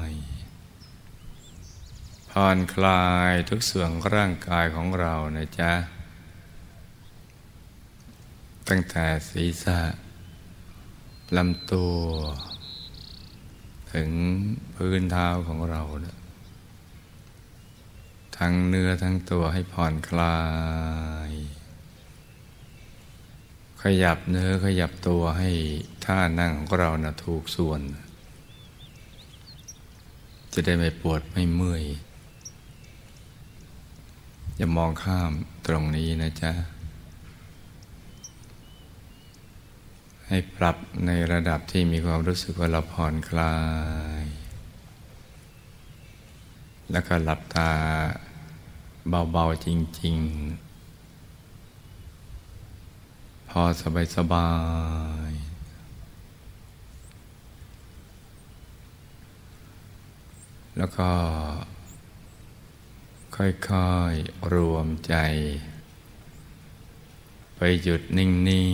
ย ผ่อนคลายทุกส่วนร่างกายของเรานะจ๊ะ ตั้งแต่ศีรษะลำตัว ถึงพื้นเท้าของเรานะทั้งเนื้อทั้งตัวให้ผ่อนคลาย ขยับเนื้อขยับตัวให้ท่านั่งของเรานะถูกส่วน จะได้ไม่ปวดไม่เมื่อย อย่ามองข้ามตรงนี้นะจ๊ะ ให้ปรับในระดับที่มีความรู้สึกว่าเราผ่อนคลาย แล้วก็หลับตาเบาๆจริง ๆ พอสบายๆแล้วก็ ค่อยๆ รวมใจ ไปหยุดนิ่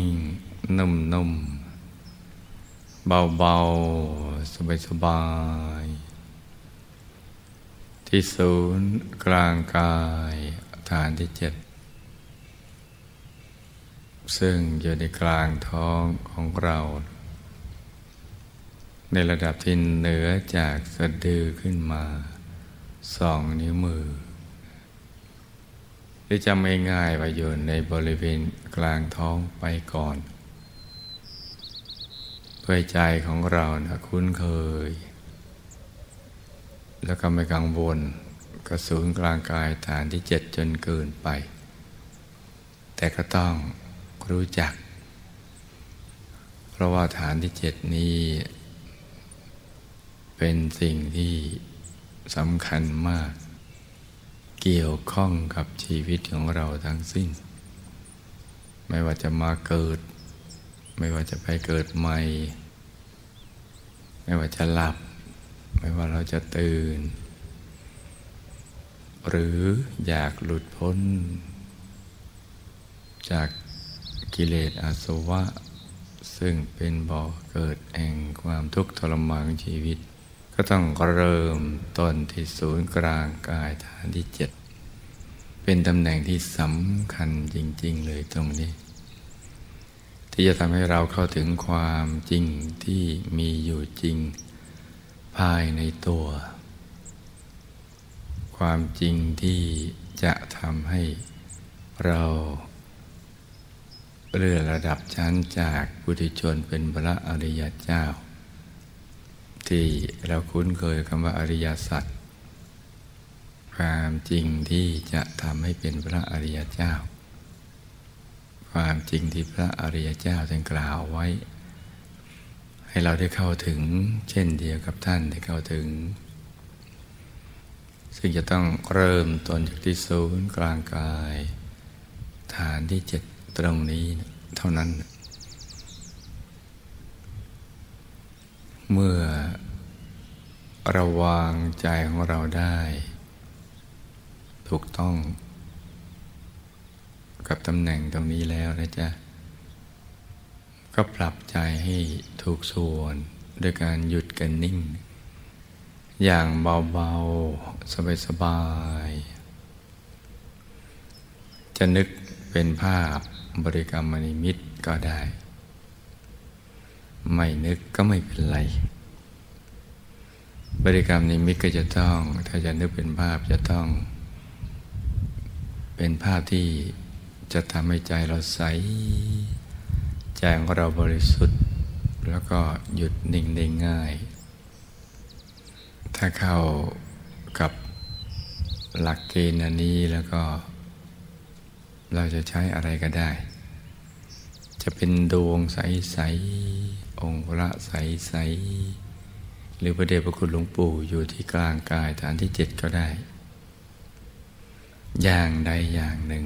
งๆ นุ่มๆ เบาๆ สบายๆ ที่ศูนย์กลางกายฐานที่เจ็ด ซึ่งอยู่ในกลางท้องของเรา ในระดับที่เหนือจากสะดือขึ้นมาสองนิ้วมือ หรือจำง่ายๆว่าอยู่ในบริเวณกลางท้องไปก่อน เพื่อใจของเรานะคุ้นเคย แล้วก็ไม่กังวลกระสูนกลางกายฐานที่เจ็ดจนเกินไป แต่ก็ต้องรู้จัก เพราะว่าฐานที่เจ็ดนี้ เป็นสิ่งที่สำคัญมาก เกี่ยวข้องกับชีวิตของเราทั้งสิ้น ไม่ว่าจะมาเกิด ไม่ว่าจะไปเกิดใหม่ ไม่ว่าจะหลับ ไม่ว่าเราจะตื่น หรืออยากหลุดพ้น จากกิเลสอาสวะ ซึ่งเป็นบ่อเกิดแห่งความทุกข์ทรมานชีวิต ก็ต้องเริ่มต้นที่ศูนย์กลางกายฐานที่เจ็ดเป็นตำแหน่งที่สำคัญจริง ๆ เลยตรงนี้ ที่จะทำให้เราเข้าถึงความจริงที่มีอยู่จริง ภายในตัว ความจริงที่จะทำให้เราเลื่อนระดับชั้นจากบุตรชนเป็นพระอริยเจ้า ที่เราคุ้นเคยคำว่าอริยสัจความจริงที่จะทำให้เป็นพระอริยเจ้า ความจริงที่พระอริยเจ้าท่านกล่าวไว้ ให้เราได้เข้าถึงเช่นเดียวกับท่านได้เข้าถึง ซึ่งจะต้องเริ่มต้นจากที่ศูนย์กลางกาย ฐานที่เจ็ดตรงนี้เท่านั้น เมื่อระวางใจของเราได้ ถูกต้อง กับตำแหน่งตรงนี้แล้วนะจ๊ะ ก็ปรับใจให้ถูกส่วนด้วยการหยุดกันนิ่ง อย่างเบาๆ สบายๆ จะนึกเป็นภาพบริกรรมนิมิตก็ได้ ไม่นึกก็ไม่เป็นไรบริกรรมนิมิตก็จะต้อง ถ้าจะนึกเป็นภาพจะต้อง เป็นภาพที่จะทำให้ใจเราใสใจของเราบริสุทธิ์ แล้วก็หยุดนิ่งได้ง่าย ถ้าเข้ากับหลักเกณฑ์อันนี้แล้วก็ เราจะใช้อะไรก็ได้ จะเป็นดวงใสๆ องค์พระใสๆหรือพระเดชพระคุณหลวงปู่อยู่ที่กลางกายฐานที่เจ็ดก็ได้ อย่างใดอย่างหนึ่ง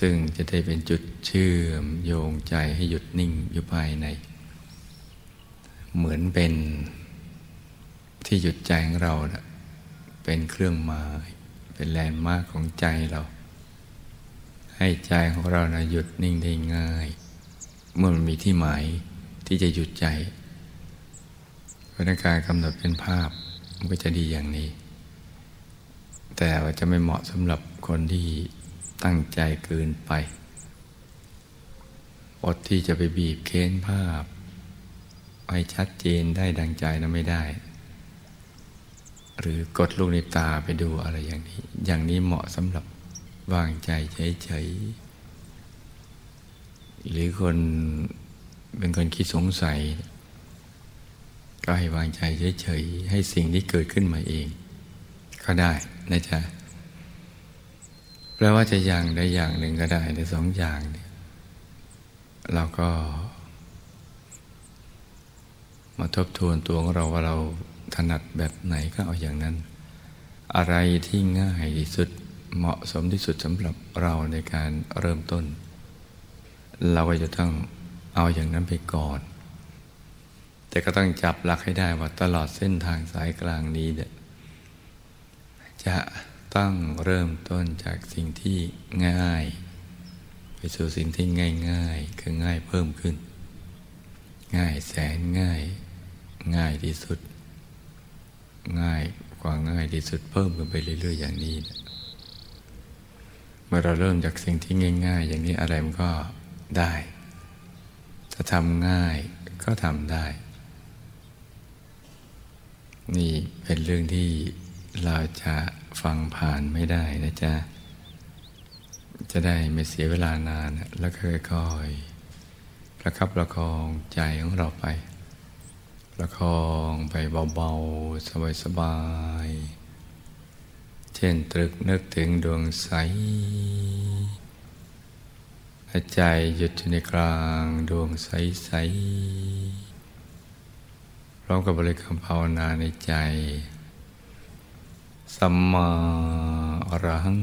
ซึ่งจะได้เป็นจุดเชื่อมโยงใจให้หยุดนิ่งอยู่ภายใน เหมือนเป็นที่หยุดใจของเรานะเป็นเครื่องหมายเป็นแลนด์มาร์กของใจเรา ให้ใจของเรานะหยุดนิ่งได้ง่าย เมื่อมันมีที่หมายที่จะหยุดใจพราะการกำหนดเป็นภาพมันก็จะดีอย่างนี้ แต่ว่าจะไม่เหมาะสำหรับคนที่ตั้งใจเกินไปอดที่จะไปบีบเค้นภาพให้ชัดเจนได้ดังใจนะไม่ได้ หรือกดลูกในตาไปดูอะไรอย่างนี้ อย่างนี้เหมาะสำหรับวางใจเฉยๆ หรือคนเป็นคนคิดสงสัย ก็ให้วางใจเฉยๆ ให้สิ่งที่เกิดขึ้นมาเอง ก็ได้นะจ๊ะแปลว่าจะอย่างใดอย่างหนึ่งก็ได้ในสองอย่างเนี่ยเราก็มาทบทวนตัวของเราว่าเราถนัดแบบไหนก็เอาอย่างนั้น อะไรที่ง่ายที่สุดเหมาะสมที่สุดสำหรับเราในการเริ่มต้น เราก็จะต้องเอาอย่างนั้นไปก่อน แต่ก็ต้องจับหลักให้ได้ว่าตลอดเส้นทางสายกลางนี้เนี่ยจะต้องเริ่มต้นจากสิ่งที่ง่าย ไปสู่สิ่งที่ง่ายง่ายคือง่ายเพิ่มขึ้น ง่ายแสนง่าย ง่ายที่สุด ง่ายกว่าง่ายที่สุดเพิ่มขึ้นไปเรื่อยๆอย่างนี้เมื่อเราเริ่มจากสิ่งที่ง่าย ๆ อย่างนี้อะไรมันก็ ได้จะทำง่ายก็ทำได้ นี่เป็นเรื่องที่เราจะฟังผ่านไม่ได้นะจ๊ะ จะได้ไม่เสียเวลานาน แล้วค่อยๆประคับประคองใจของเราไป ประคองไปเบาๆ สบายๆ เช่นตรึกนึกถึงดวงใส ใจหยุดอยู่ในกลางดวงใสๆร้อมกับบริกรรมภาวนาในใจ สัมมาอรหัง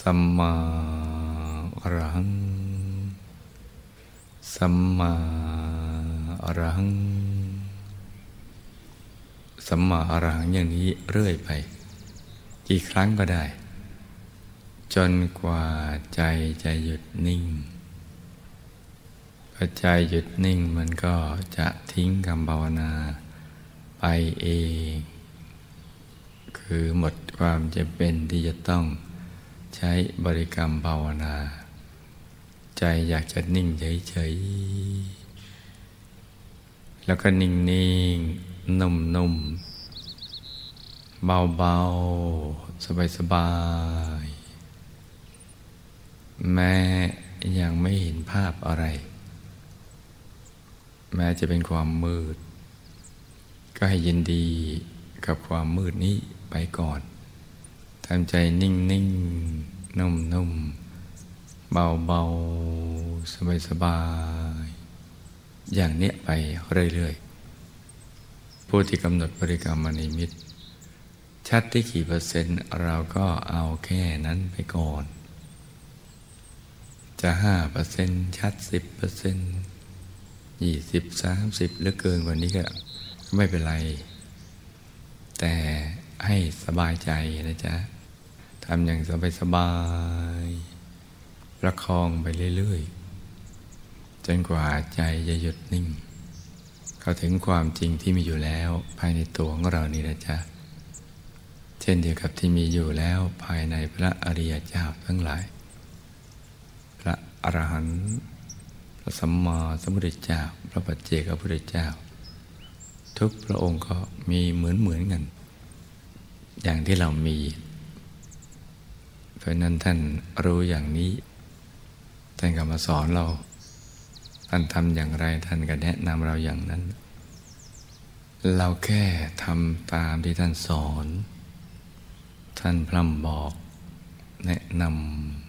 สัมมาอรหัง สัมมาอรหัง สัมมาอรหังอย่างนี้เรื่อยไป กี่ครั้งก็ได้ จนกว่าใจจะหยุดนิ่งพอใจหยุดนิ่งมันก็จะทิ้งคำภาวนาไปเอง คือหมดความจะเป็นที่จะต้องใช้บริกรรมภาวนา ใจอยากจะนิ่งเฉยๆ แล้วก็นิ่งนิ่งนุ่มนุ่มเบาเบาสบายสบาย แม้ยังไม่เห็นภาพอะไร แม้จะเป็นความมืด ก็ให้ยินดีกับความมืดนี้ไปก่อนทำใจนิ่งนิ่งนุ่มนุ่มเบาเบาสบายสบายอย่างเนี้ยไปเรื่อยๆ ผู้ที่กำหนดบริกรรมมณีมิตรชัดที่กี่เปอร์เซ็นต์เราก็เอาแค่นั้นไปก่อน จะห้าเปอร์เซ็นชัดสิบเปอร์เซ็นยี่สิบสามสิบหรือเกินกว่านี้ก็ไม่เป็นไร แต่ให้สบายใจนะจ๊ะทำอย่างสบายสบายประคองไปเรื่อยๆ จนกว่าใจจะหยุดนิ่ง เข้าถึงความจริงที่มีอยู่แล้วภายในตัวของเรานี่นะจ๊ะ เช่นเดียวกับที่มีอยู่แล้วภายในพระอริยเจ้าทั้งหลาย อรหันต์พระสัมมาสัมพุทธเจ้า พระปัจเจกพระพุทธเจ้า ทุกพระองค์ก็มีเหมือนเหมือนกัน อย่างที่เรามี เพราะนั้นท่านรู้อย่างนี้ ท่านก็มาสอนเรา ท่านทำอย่างไรท่านก็แนะนำเราอย่างนั้น เราแค่ทำตามที่ท่านสอน ท่านพร่ำบอกแนะนำ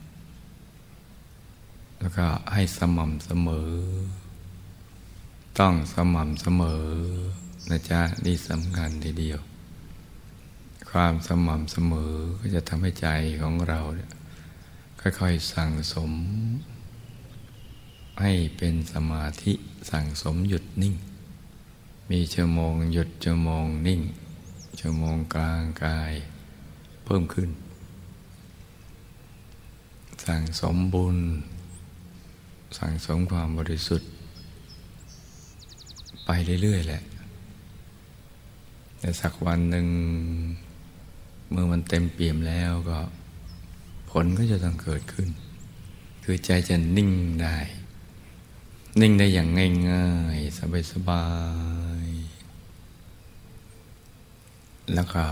แล้วก็ให้สม่ำเสมอ ต้องสม่ำเสมอนะจ๊ะนี่สำคัญทีเดียว ความสม่ำเสมอก็จะทำให้ใจของเราเนี่ยค่อยๆสั่งสม ให้เป็นสมาธิสั่งสมหยุดนิ่ง มีชั่วโมงหยุดชั่วโมงนิ่ง ชั่วโมงกลางกาย เพิ่มขึ้น สั่งสมบุญ สั่งสมความบริสุทธิ์ ไปเรื่อย ๆ แหละ แต่สักวันหนึ่ง เมื่อมันเต็มเปี่ยมแล้วก็ผลก็จะต้องเกิดขึ้น คือใจจะนิ่งได้ นิ่งได้อย่างง่ายๆ สบายๆ แล้วก็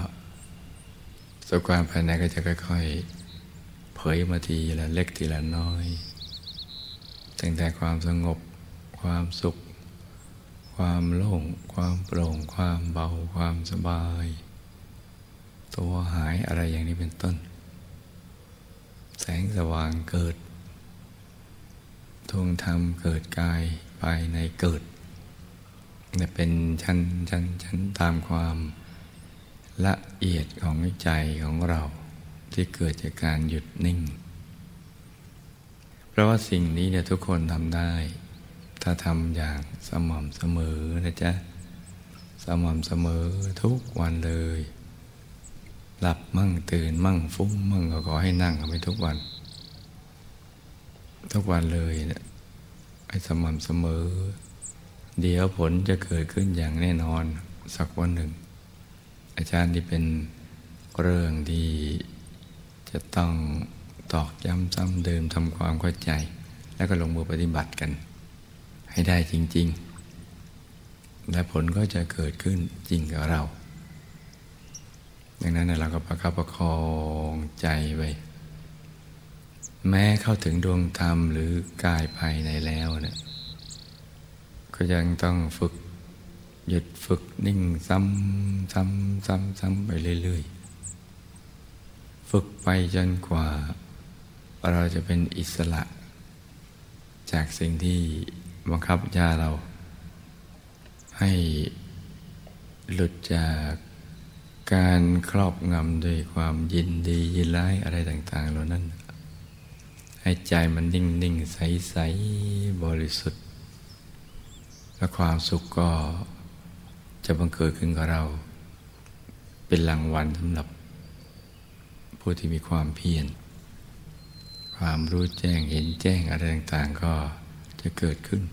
สุขความภายในก็จะค่อยๆ เผยมาทีละเล็กทีละน้อย ตั้งแต่ความสงบ ความสุข ความโล่ง ความโปร่ง ความเบา ความสบาย ตัวหายอะไรอย่างนี้เป็นต้น แสงสว่างเกิดทวงธรรมเกิดกายภายในเกิดเนี่ยเป็นชั้นชั้นชั้นตามความละเอียดของใจของเราที่เกิดจากการหยุดนิ่ง เพราะว่าสิ่งนี้เนี่ยทุกคนทำได้ ถ้าทำอย่างสม่ำเสมอนะจ๊ะ สม่ำเสมอทุกวันเลย หลับมั่งตื่นมั่งฟุ้งมั่งก็ขอให้นั่งไปทุกวัน ทุกวันเลยเนะี่ยให้สม่ำเสมอ เดี๋ยวผลจะเกิดขึ้นอย่างแน่นอนสักวันหนึ่ง อาจารย์ที่เป็นเรื่องที่จะต้อง ตอกย้ำซ้ำเดิมทำความเข้าใจ แล้วก็ลงมือปฏิบัติกัน ให้ได้จริง ๆ และผลก็จะเกิดขึ้นจริงกับเรา ดังนั้นเราก็ประคับประคองใจไว้แม้เข้าถึงดวงธรรมหรือกายภายในแล้วเนะี่ยก็ยังต้องฝึกหยุดฝึกนิ่งซ้ำซ้ำซ้ำซ้ำไปเรื่อยๆ ฝึกไปจนกว่า เราจะเป็นอิสระ จากสิ่งที่บังคับยาเรา ให้หลุดจากการครอบงำด้วยความยินดียินร้ายอะไรต่าง ๆ เหล่านั้น ให้ใจมันนิ่งนิ่งใสใสบริสุทธิ์ และความสุขก็จะบังเกิดขึ้นกับเรา เป็นรางวัลสำหรับผู้ที่มีความเพียร ความรู้แจ้งเห็นแจ้งอะไรต่างๆ ก็จะเกิดขึ้น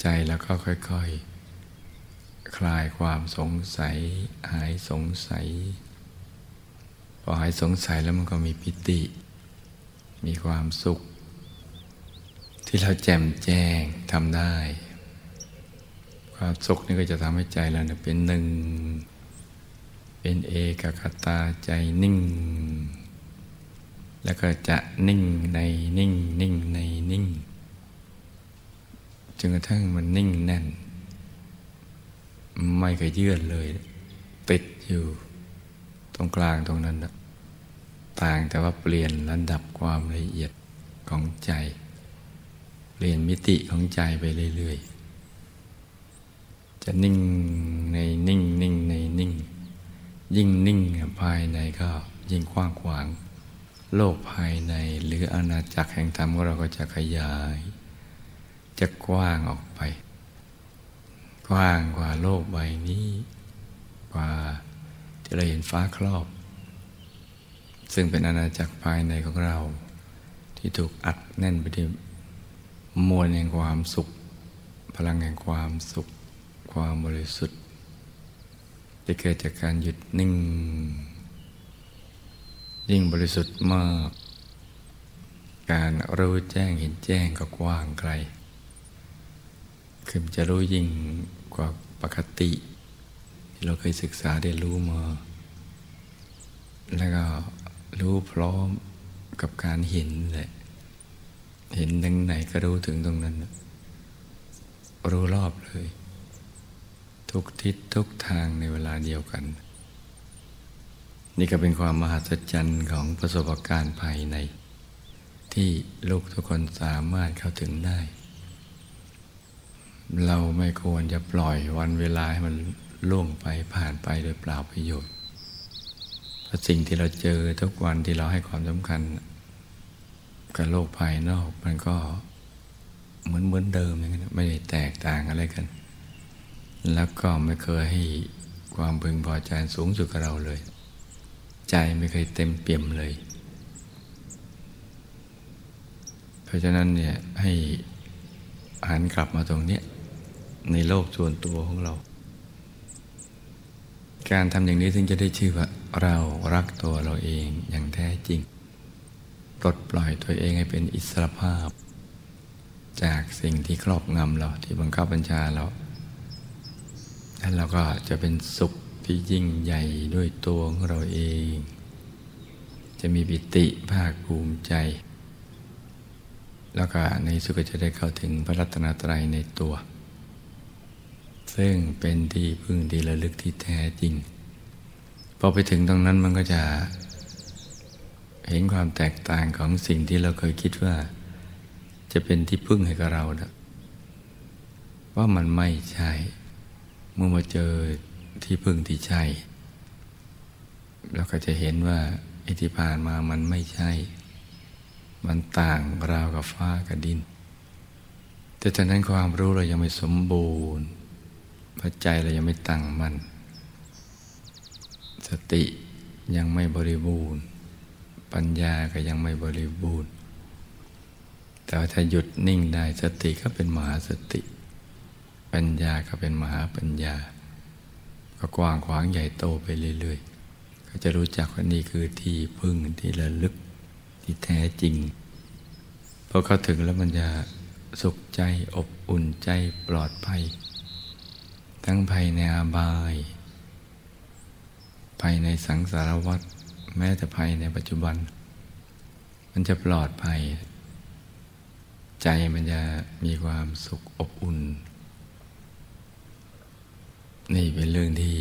ใจแล้วก็ค่อยๆคคลายความสงสัย หายสงสัย พอหายสงสัยแล้วมันก็มีปิติ มีความสุข ที่เราแจ่มแจ้งทำได้ ความสุขนี่ก็จะทำให้ใจเราเป็นหนึ่ง เป็นเอกคตาใจนิ่ง แล้วก็จะนิ่งในนิ่งนิ่งในนิ่งจนกระทั่งมันนิ่งแน่น ไม่เคยเยื่อนเลย ติดอยู่ตรงกลางตรงนั้นนะต่างแต่ว่าเปลี่ยนระดับความละเอียดของใจ เปลี่ยนมิติของใจไปเรื่อยๆ จะนิ่งในนิ่งนิ่งในนิ่ง ยิ่งนิ่งภายในก็ยิ่งกว้างขวาง โลกภายในหรืออาณาจักรแห่งธรรมของเราก็จะขยาย จะกว้างออกไป กว้างกว่าโลกใบนี้ กว่าที่เราเห็นฟ้าครอบ ซึ่งเป็นอาณาจักรภายในของเรา ที่ถูกอัดแน่นไปด้วยมวลแห่งความสุข พลังแห่งความสุข ความบริสุทธิ์จะเกิดจากการหยุดนิ่ง ยิ่งบริสุทธิ์มาก การรู้แจ้งเห็นแจ้งก็กว้างไกล คือจะรู้ยิ่งกว่าปกติ ที่เราเคยศึกษาได้รู้มา แล้วก็รู้พร้อมกับการเห็นแหละเห็นทั้งไหนก็รู้ถึงตรงนั้น รู้รอบเลย ทุกทิศทุกทางในเวลาเดียวกัน นี่ก็เป็นความมหัศจรรย์ของประสบการณ์ภายใน ที่ลูกทุกคนสามารถเข้าถึงได้ เราไม่ควรจะปล่อยวันเวลาให้มันล่วงไปผ่านไปโดยเปล่าประโยชน์เพราะสิ่งที่เราเจอทุกวันที่เราให้ความสำคัญ กับโลกภายนอกมันก็เหมือนเหมือนเดิมอย่างนี้ไม่ได้แตกต่างอะไรกัน แล้วก็ไม่เคยให้ความพึงพอใจสูงสุดกับเราเลย ใจไม่เคยเต็มเปี่ยมเลย เพราะฉะนั้นเนี่ยให้หันกลับมาตรงนี้ในโลกส่วนตัวของเรา การทำอย่างนี้ถึงจะได้ชื่อว่าเรารักตัวเราเองอย่างแท้จริง ปลดปล่อยตัวเองให้เป็นอิสรภาพ จากสิ่งที่ครอบงำเราที่บังคับบัญชาเราแล้วเราก็จะเป็นสุข ที่ยิ่งใหญ่ด้วยตัวของเราเอง จะมีปิติภาคภูมิใจ แล้วก็ในสุขก็จะได้เข้าถึงพระรัตนตรัยในตัว ซึ่งเป็นที่พึ่งที่ระลึกที่แท้จริง พอไปถึงตรงนั้นมันก็จะ เห็นความแตกต่างของสิ่งที่เราเคยคิดว่า จะเป็นที่พึ่งให้กับเรานะว่ามันไม่ใช่เมื่อมาเจอ ที่พึ่งที่ใช่เราก็จะเห็นว่าอิทธิผ่านมามันไม่ใช่ มันต่างราวกับฟ้ากับดิน แต่ตอนนั้นความรู้เรายังไม่สมบูรณ์พระใจเรายังไม่ตั้งมั่น สติยังไม่บริบูรณ์ ปัญญาก็ยังไม่บริบูรณ์ แต่ถ้าหยุดนิ่งได้สติก็เป็นมหาสติ ปัญญาก็เป็นมหาปัญญา ก็กว้างขวางใหญ่โตไปเรื่อยๆ ก็จะรู้จักว่านี่คือที่พึ่งที่ระลึกที่แท้จริงพอเข้าถึงแล้วมันจะสุขใจอบอุ่นใจปลอดภัย ทั้งภัยในอาบายภัยในสังสารวัฏแม้แต่ภัยในปัจจุบัน มันจะปลอดภัย ใจมันจะมีความสุขอบอุ่น นี่เป็นเรื่องที่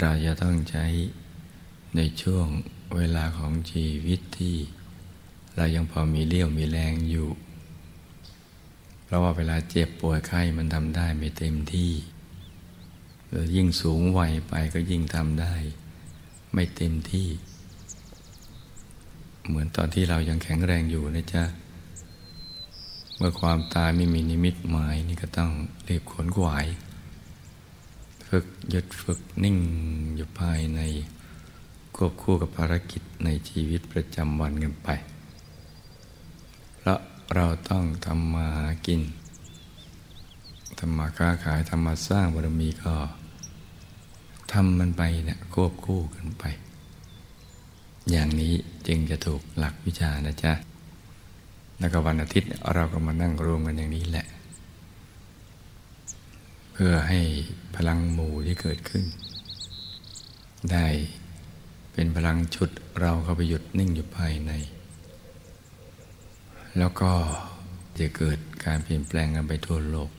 เราจะต้องใช้ในช่วงเวลาของชีวิตที่ เรายังพอมีเลี้ยวมีแรงอยู่ เพราะว่าเวลาเจ็บป่วยไข้มันทำได้ไม่เต็มที่แล้วยิ่งสูงวัยไปก็ยิ่งทำได้ ไม่เต็มที่ เหมือนตอนที่เรายังแข็งแรงอยู่นะจ๊ะเมื่อความตายไม่มีนิมิตหมายนี่ก็ต้องรีบขนขวาย ฝึกหยุดฝึกนิ่งอยู่ภายในควบคู่กับภารกิจในชีวิตประจำวันกันไป เพราะเราต้องทำมาหากินทำมาค้าขายทำมาสร้างบารมีก็ทำมันไปเนี่ยควบคู่กันไป อย่างนี้จึงจะถูกหลักวิชานะจ๊ะ แล้วก็วันอาทิตย์เราก็มานั่งรวมกันอย่างนี้แหละ พื่อให้พลังหมู่ที่เกิดขึ้น ได้เป็นพลังชุดเราเข้าไปหยุดนิ่งอยู่ภายใน แล้วก็จะเกิดการเปลี่ยนแปลงกันไปทั่วโลก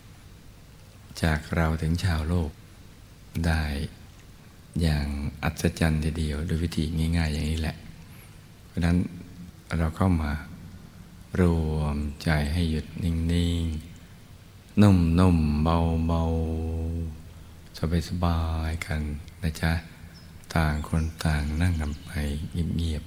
จากเราถึงชาวโลกได้อย่างอัศจรรย์ทีเดียวโดยวิธีง่ายๆอย่างนี้แหละ เพราะนั้นเราเข้ามารวมใจให้หยุดนิ่งๆ นุ่มๆเบาๆสบายๆกันนะจ๊ะ ต่างคนต่างนั่งกันไปเงียบ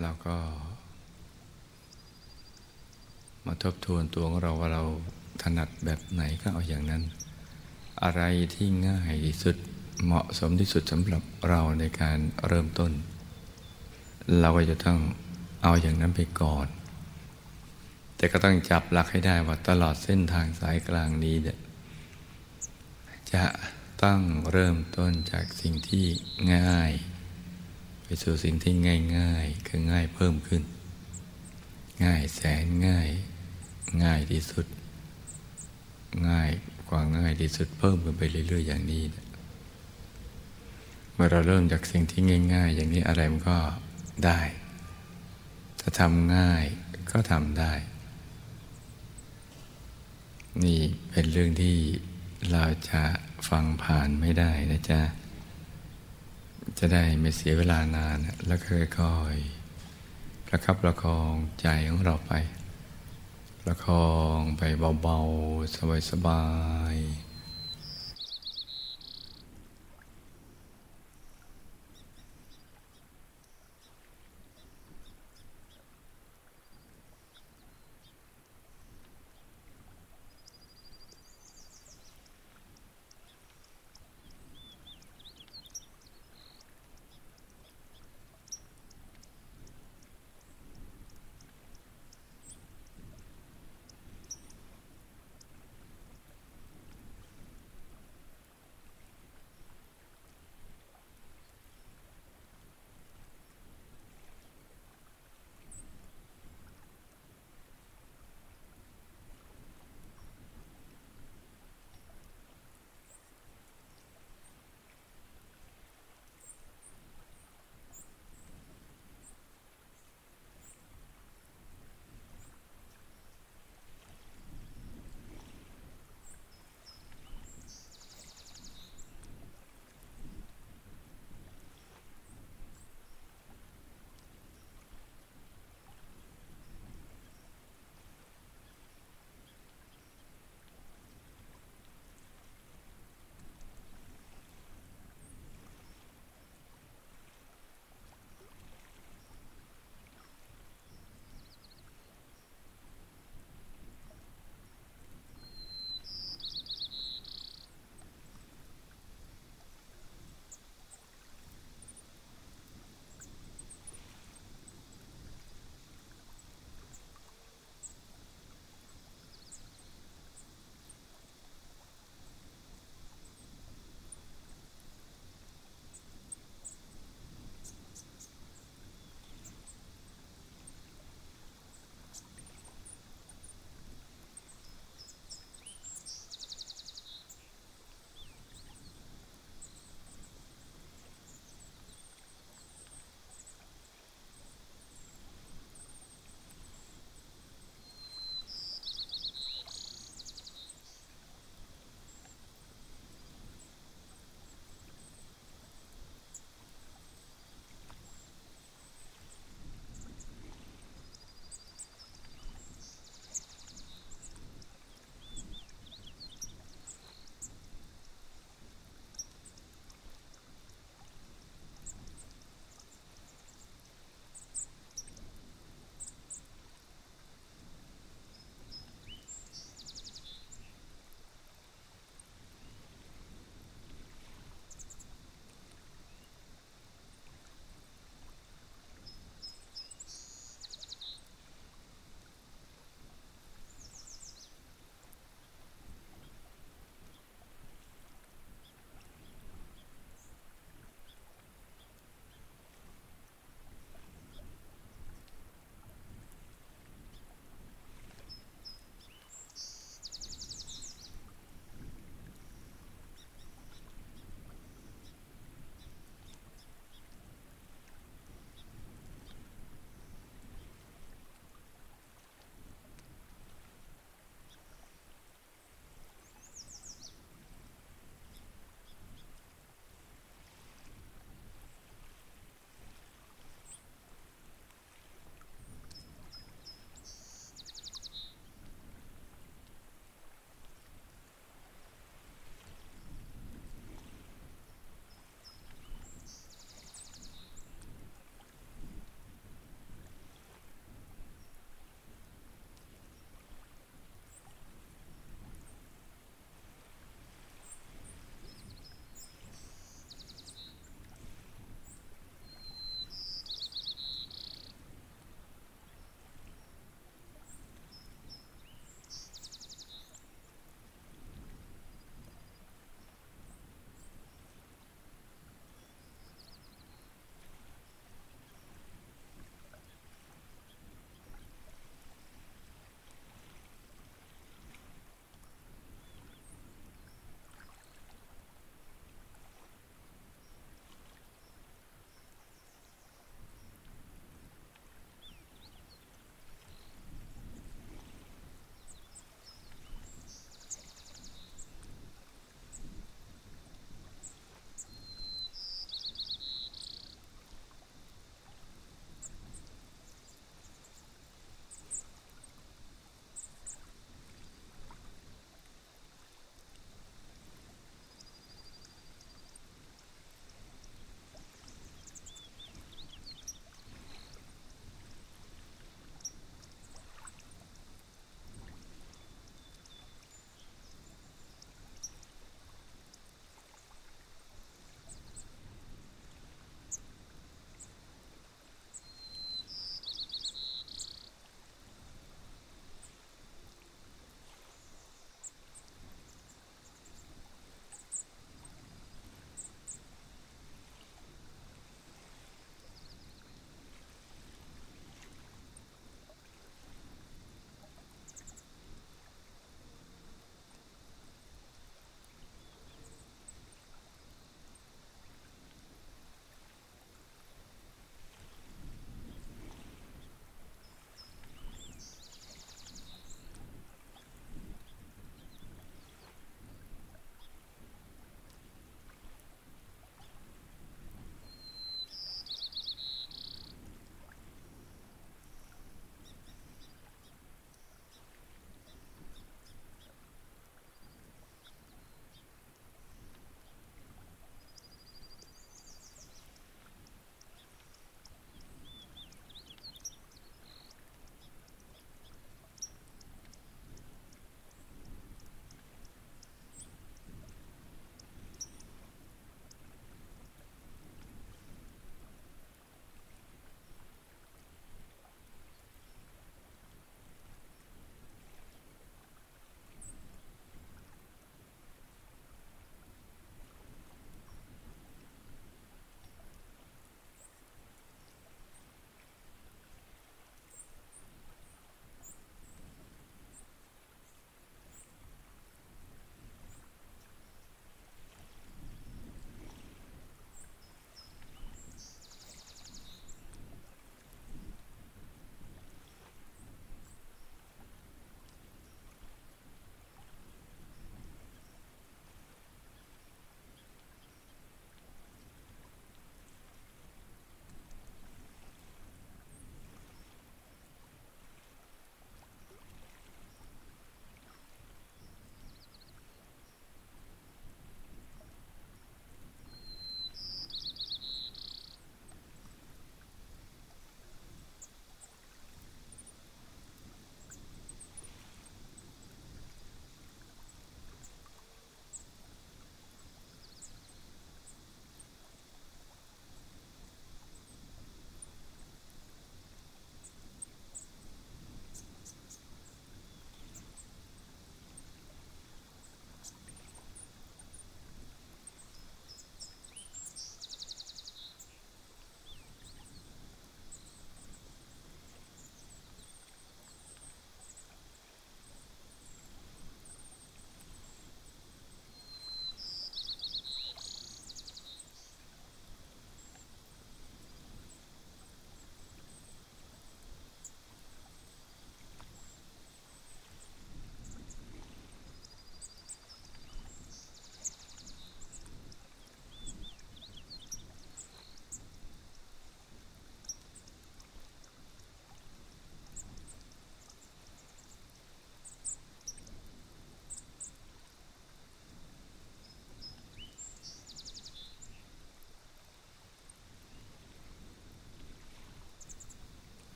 เราก็ มาทบทวนตัวของเราว่าเราถนัดแบบไหนก็เอาอย่างนั้น อะไรที่ง่ายที่สุดเหมาะสมที่สุดสำหรับเราในการเริ่มต้น เราก็จะต้องเอาอย่างนั้นไปก่อน แต่ก็ต้องจับหลักให้ได้ว่าตลอดเส้นทางสายกลางนี้เนี่ยจะต้องเริ่มต้นจากสิ่งที่ง่าย ไปสู่สิ่งที่ง่ายง่ายคือง่ายเพิ่มขึ้น ง่ายแสนง่าย ง่ายที่สุด ง่ายกว่าง่ายที่สุดเพิ่มขึ้นไปเรื่อย ๆ อย่างนี้นะเมื่อเราเริ่มจากสิ่งที่ง่าย ๆ อย่างนี้อะไรมันก็ได้ ถ้าทำง่ายก็ทำได้ นี่เป็นเรื่องที่เราจะฟังผ่านไม่ได้นะจ๊ะ จะได้ไม่เสียเวลานาน แล้วค่อยๆประคับประคองใจของเราไป ประคองไปเบาๆ สบายๆ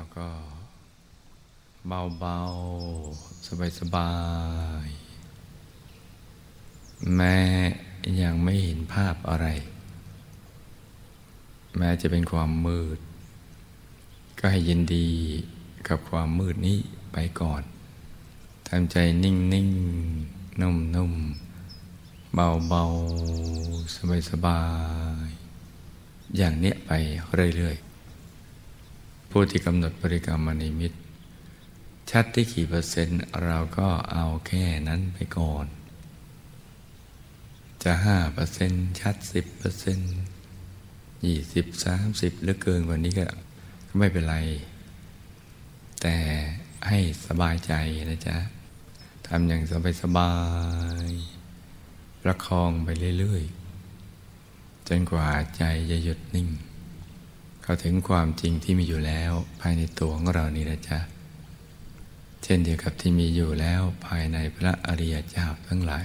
เราก็เบาๆ สบายๆ แม้ยังไม่เห็นภาพอะไร แม้จะเป็นความมืด ก็ให้ยินดีกับความมืดนี้ไปก่อนทำใจนิ่งๆนุ่มๆ เบาๆ สบายๆ อย่างเนี้ยไปเรื่อยๆ ผู้ที่กำหนดบริกรรมมณิมิต ชัดที่กี่เปอร์เซ็นต์ เราก็เอาแค่นั้นไปก่อน จะห้าเปอร์เซ็นต์ชัดสิบเปอร์เซ็นต์ยี่สิบสามสิบหรือเกินกว่านี้ก็ไม่เป็นไร แต่ให้สบายใจนะจ๊ะทำอย่างสบายสบายประคองไปเรื่อยๆ จนกว่าใจจะหยุดนิ่ง เข้าถึงความจริงที่มีอยู่แล้วภายในตัวของเรานี่นะจ๊ะ เช่นเดียวกับที่มีอยู่แล้วภายในพระอริยเจ้าทั้งหลาย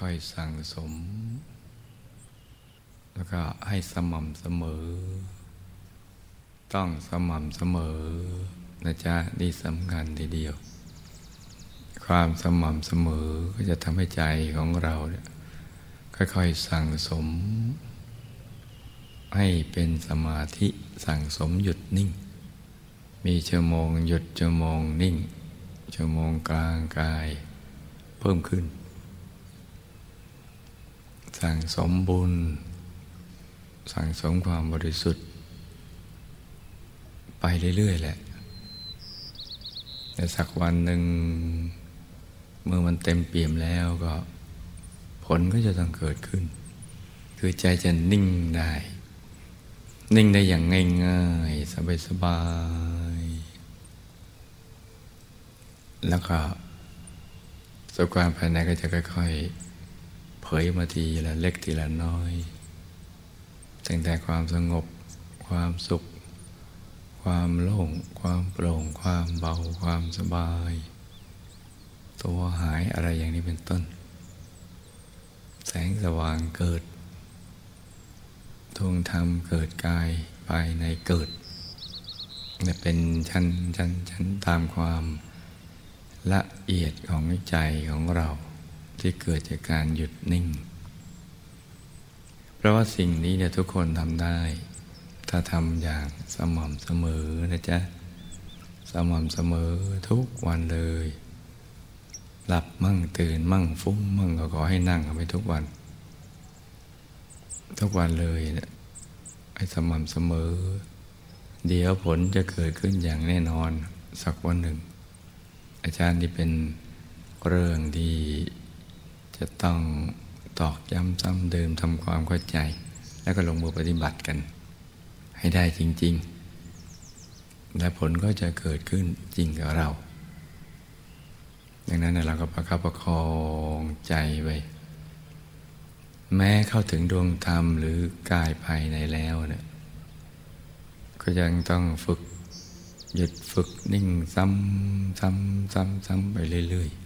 ค่อยๆสั่งสม แล้วก็ให้สม่ำเสมอ ต้องสม่ำเสมอนะจ๊ะนี่สำคัญทีเดียว ความสม่ำเสมอก็จะทำให้ใจของเราเนี่ยค่อยๆสั่งสม ให้เป็นสมาธิสั่งสมหยุดนิ่ง มีชั่วโมงหยุดชั่วโมงนิ่ง ชั่วโมงกลางกาย เพิ่มขึ้น สั่งสมบุญ สั่งสมความบริสุทธิ์ ไปเรื่อย ๆ แหละแต่สักวันหนึ่งเมื่อมันเต็มเปี่ยมแล้วก็ผลก็จะต้องเกิดขึ้น คือใจจะนิ่งได้ นิ่งได้อย่างง่ายๆ สบายๆแล้วก็สุขความภายในก็จะค่อย ๆ เผยมาทีละเล็กทีละน้อยตั้งแต่ความสงบ ความสุข ความโล่ง ความโปร่ง ความเบา ความสบาย ตัวหายอะไรอย่างนี้เป็นต้น แสงสว่างเกิดดวงธรรมเกิดกายภายในเกิดเนี่ยเป็นชั้นชั้นชั้นตามความละเอียดของใจของเรา ที่เกิดจากการหยุดนิ่ง เพราะว่าสิ่งนี้เนี่ยทุกคนทำได้ ถ้าทำอย่างสม่ำเสมอนะจ๊ะ สม่ำเสมอทุกวันเลย หลับมั่งตื่นมั่งฟุ้งมั่งก็ขอให้นั่งเอาไปทุกวัน ทุกวันเลยเนี่ยให้สม่ำเสมอ เดี๋ยวผลจะเกิดขึ้นอย่างแน่นอนสักวันหนึ่ง อาจารย์ที่เป็นเรื่องที่ จะต้องตอกย้ำซ้ำเดิมทำความเข้าใจ แล้วก็ลงมือปฏิบัติกัน ให้ได้จริง ๆ และผลก็จะเกิดขึ้นจริงกับเราดังนั้นเราก็ประคับประคองใจไว้แม้เข้าถึงดวงธรรมหรือกายภายในแล้วเนี่ยก็ยังต้องฝึก หยุดฝึกนิ่งซ้ำซ้ำซ้ำซ้ำไปเรื่อยๆ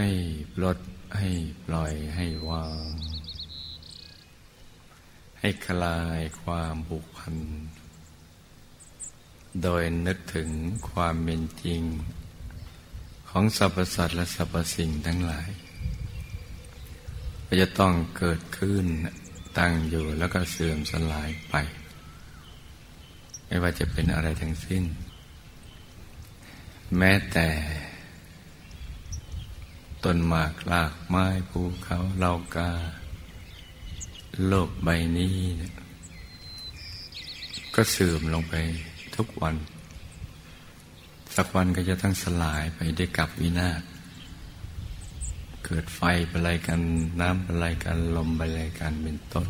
ให้ลดให้ปล่อยให้วาง ให้คลายความผูกพัน โดยนึกถึงความเป็นจริง ของสรรพสัตว์และสรรพสิ่งทั้งหลายจะต้องเกิดขึ้นตั้งอยู่แล้วก็เสื่อมสลายไป ไม่ว่าจะเป็นอะไรทั้งสิ้น แม้แต่ ต้นหมากลากไม้ภูเขาเลากา โลกใบนี้ ก็เสื่อมลงไปทุกวัน สักวันก็จะต้องสลายไปได้กับวินาศเกิดไฟไปอะไรกันน้ำไปอะไรกันลมไปอะไรกันเป็นต้น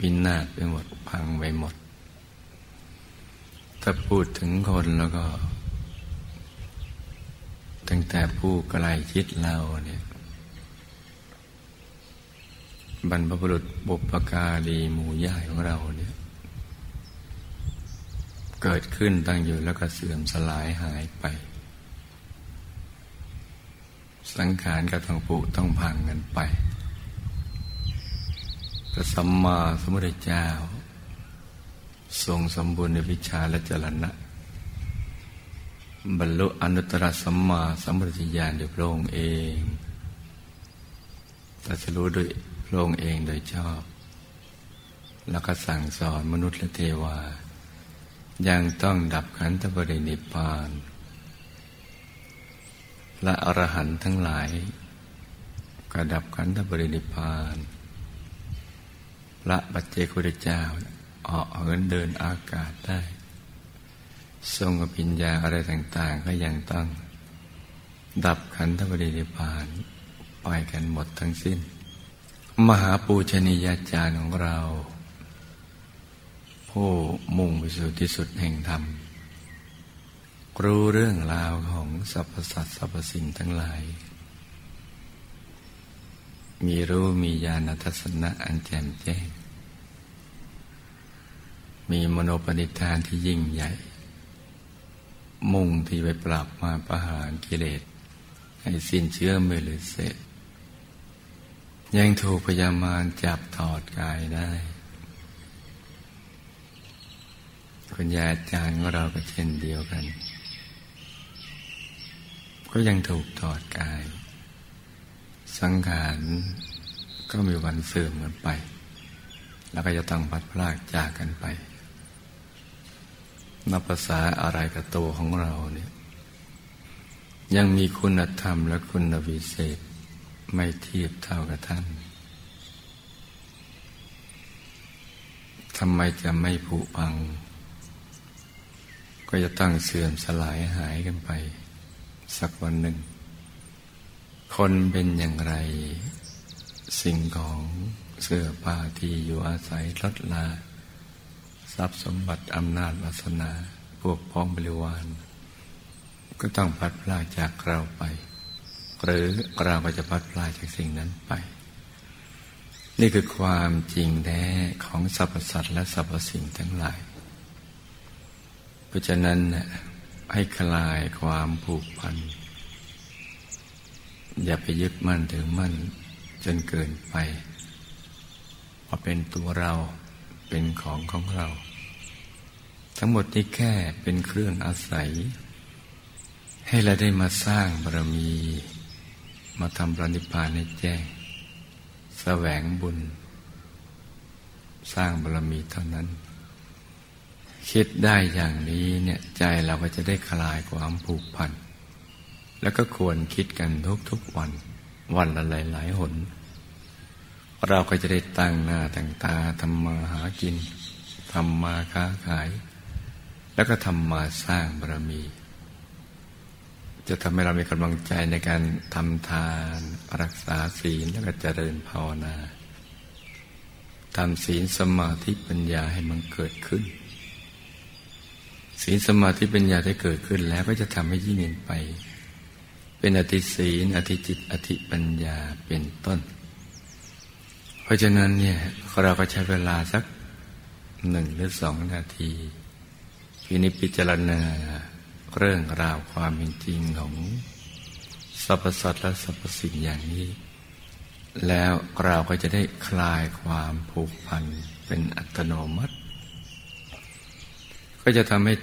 วินาศไปหมดพังไปหมด ถ้าพูดถึงคนแล้วก็ ตั้งแต่ผู้ใกล้ชิดเราเนี่ยบรรพบุรุษบุปการีหมู่ย่ายของเราเนี่ย เกิดขึ้นตั้งอยู่แล้วก็เสื่อมสลายหายไป สังขารก็ต้องปุต้องพังกันไปพระสัมมาสัมพุทธเจ้า ทรงสมบูรณ์ในวิชาและจรณะ บรรลุอนุตตรสัมมาสัมปวิญาณโดยพระองค์เองตรัสรู้โดยพระองค์เองโดยชอบ แล้วก็สั่งสอนมนุษย์และเทวา ยังต้องดับขันธปรินิพานและอรหันต์ทั้งหลายก็ดับขันธปรินิพานพระบัจเจกุฎเจ้าออกเหินเดินอากาศได้ ทรงกับปิญญาอะไรต่าง ๆ ก็ยังต้อง ดับขันธปรินิพานไปกันหมดทั้งสิ้น มหาปูชนียาจารย์ของเรา ผู้มุ่งไปสู่ที่สุดแห่งธรรม รู้เรื่องราวของสรรพสัตว์สรรพสิ่งทั้งหลาย มีรู้มีญาณทัศนะอันแจ่มแจ้ง มีมโนปณิธานที่ยิ่งใหญ่ มุ่งที่ไปปรับมาประหารกิเลส ให้สิ้นเชื้อไม่เหลือเศษ ยังถูกพยามารจับถอดกายได้ คุณยาอาจารย์ของเราก็เช่นเดียวกัน ก็ยังถูกถอดกาย สังขารก็มีวันเสื่อมกันไป แล้วก็จะต้องพัดพลากจากกันไป นับภาษาอะไรกับตัวของเราเนี่ยยังมีคุณธรรมและคุณวิเศษไม่เทียบเท่ากับท่านทำไมจะไม่ผุพัง ก็จะตั้งเสื่อมสลายหายกันไป สักวันหนึ่ง คนเป็นอย่างไร สิ่งของเสื้อผ้าที่อยู่อาศัยลดลา ทรัพย์สมบัติอำนาจวาสนา พวกพ้องบริวาร ก็ต้องพัดพลาจากเราไป หรือเราก็จะพัดพลาจากสิ่งนั้นไป นี่คือความจริงแท้ของสรรพสัตว์และสรรพสิ่งทั้งหลาย เพราะฉะนั้นให้คลายความผูกพัน อย่าไปยึดมั่นถือมั่นจนเกินไปว่าเป็นตัวเราเป็นของของเรา ทั้งหมดนี้แค่เป็นเครื่องอาศัย ให้เราได้มาสร้างบารมี มาทำปริพานให้แจ้งแสวงบุญ สร้างบารมีเท่านั้น คิดได้อย่างนี้เนี่ยใจเราก็จะได้คลายความผูกพัน แล้วก็ควรคิดกันทุกๆวัน วันละหลายๆหน เราก็จะได้ตั้งหน้าตั้งตาทำมาหากินทำมาค้าขาย แล้วก็ทำมาสร้างบารมี จะทำให้เรามีกำลังใจในการทำทานรักษาศีลแล้วก็เจริญภาวนาทำศีลสมาธิปัญญาให้มันเกิดขึ้น ศีลสมาธิปัญญาที่เกิดขึ้นแล้วก็จะทำให้ยิ่งเงินไป เป็นอธิศีลอธิจิตอธิปัญญาเป็นต้น เพราะฉะนั้นเนี่ยเราก็ใช้เวลาสักหนึ่งหรือสองนาที พินิจพิจารณาเรื่องราวความเป็นจริงของรรพสัตว์และสรรพสิ่งอย่างนี้ แล้วเราก็จะได้คลายความผูกพันเป็นอัตโนมัติ ก็จะทำให้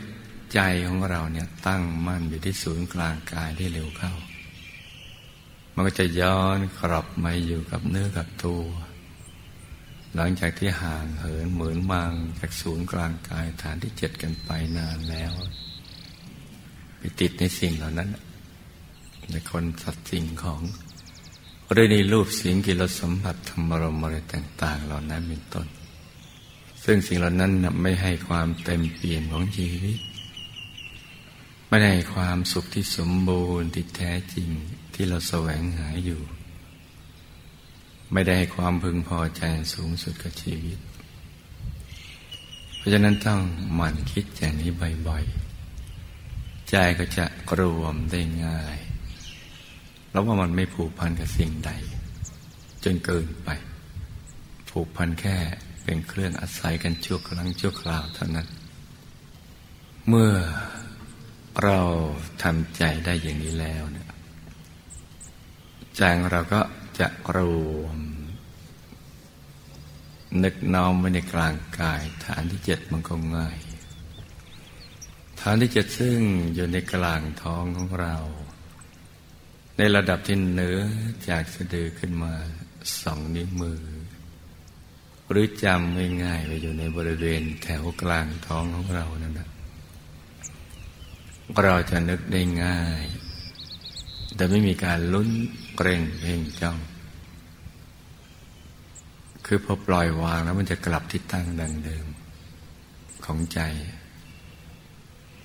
ใจของเราเนี่ยตั้งมั่นอยู่ที่ศูนย์กลางกายได้เร็วเข้า มันก็จะย้อนกลับมาอยู่กับเนื้อกับตัว หลังจากที่ห่างเหินเหมือนมังจากศูนย์กลางกายฐานที่เจ็ดกันไปนานแล้ว ไปติดในสิ่งเหล่านั้น ในคนสัตว์สิ่งของหรือในรูปเสียงกิรสัมผัสธรรมรมอะไรต่าง ๆ เหล่านั้นเป็นต้น ซึ่งสิ่งเหล่านั้นไม่ให้ความเต็มเปี่ยนของชีวิตไม่ได้ความสุขที่สมบูรณ์ที่แท้จริงที่เราแสวงหาอยู่ ไม่ได้ให้ความพึงพอใจสูงสุดกับชีวิต เพราะฉะนั้นต้องหมั่นคิดอย่างนี้บ่อยๆ ใจก็จะรวมได้ง่าย แล้วว่ามันไม่ผูกพันกับสิ่งใด จนเกินไป ผูกพันแค่เป็นเครื่องอาศัยกันชั่วครั้งชั่วคราวเท่านั้น เมื่อเราทำใจได้อย่างนี้แล้วเนี่ยใจของเราก็ จะรวม นึกน้อมไว้ในกลางกาย ฐานที่เจ็ดมันก็ง่าย ฐานที่เจ็ดซึ่งอยู่ในกลางท้องของเรา ในระดับที่เหนือจากสะดือขึ้นมาสองนิ้วมือ หรือจำง่ายๆไปอยู่ในบริเวณแถวกลางท้องของเรานั่นแหละเราจะนึกได้ง่าย แต่ไม่มีการลุ้น เกรงเพ่งจ้อง คือพอปล่อยวางแล้วมันจะกลับที่ตั้งดังเดิม ของใจ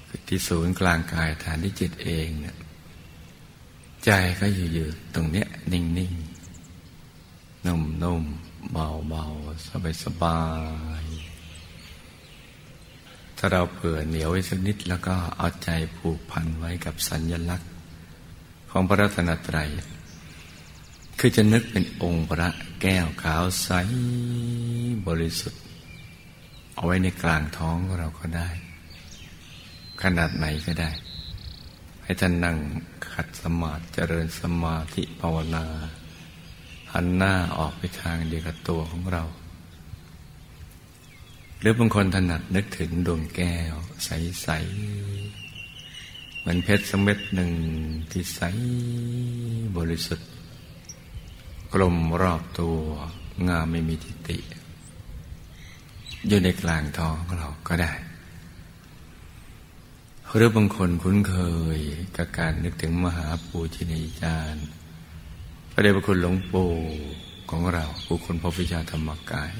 คือที่ศูนย์กลางกายฐานที่จิตเองเนี่ยใจก็อยู่ๆตรงเนี้ย นิ่งๆ นุ่มๆ เบาๆ สบายๆ ถ้าเราเผื่อเหนียวไว้สักนิดแล้วก็เอาใจผูกพันไว้กับสัญญลักษณ์ของพระรัตนตรัย คือจะนึกเป็นองค์พระแก้วขาวใสบริสุทธิ์ เอาไว้ในกลางท้องของเราก็ได้ ขนาดไหนก็ได้ ให้ท่านนั่งขัดสมาธิเจริญสมาธิภาวนาหันหน้าออกไปทางเดียวกับตัวของเรา หรือบางคนถนัดนึกถึงดวงแก้ว ใส ๆ เหมือนเพชรสมเม็ดหนึ่งที่ใสบริสุทธิ์ กลมรอบตัว งามไม่มีทิฏฐิอยู่ในกลางท้องของเราก็ได้ หรือบางคนคุ้นเคยกับการนึกถึงมหาปูชินีจารย์พระเดชพระคุณหลวงปู่ของเราผู้คนพระวิชาธรรมกาย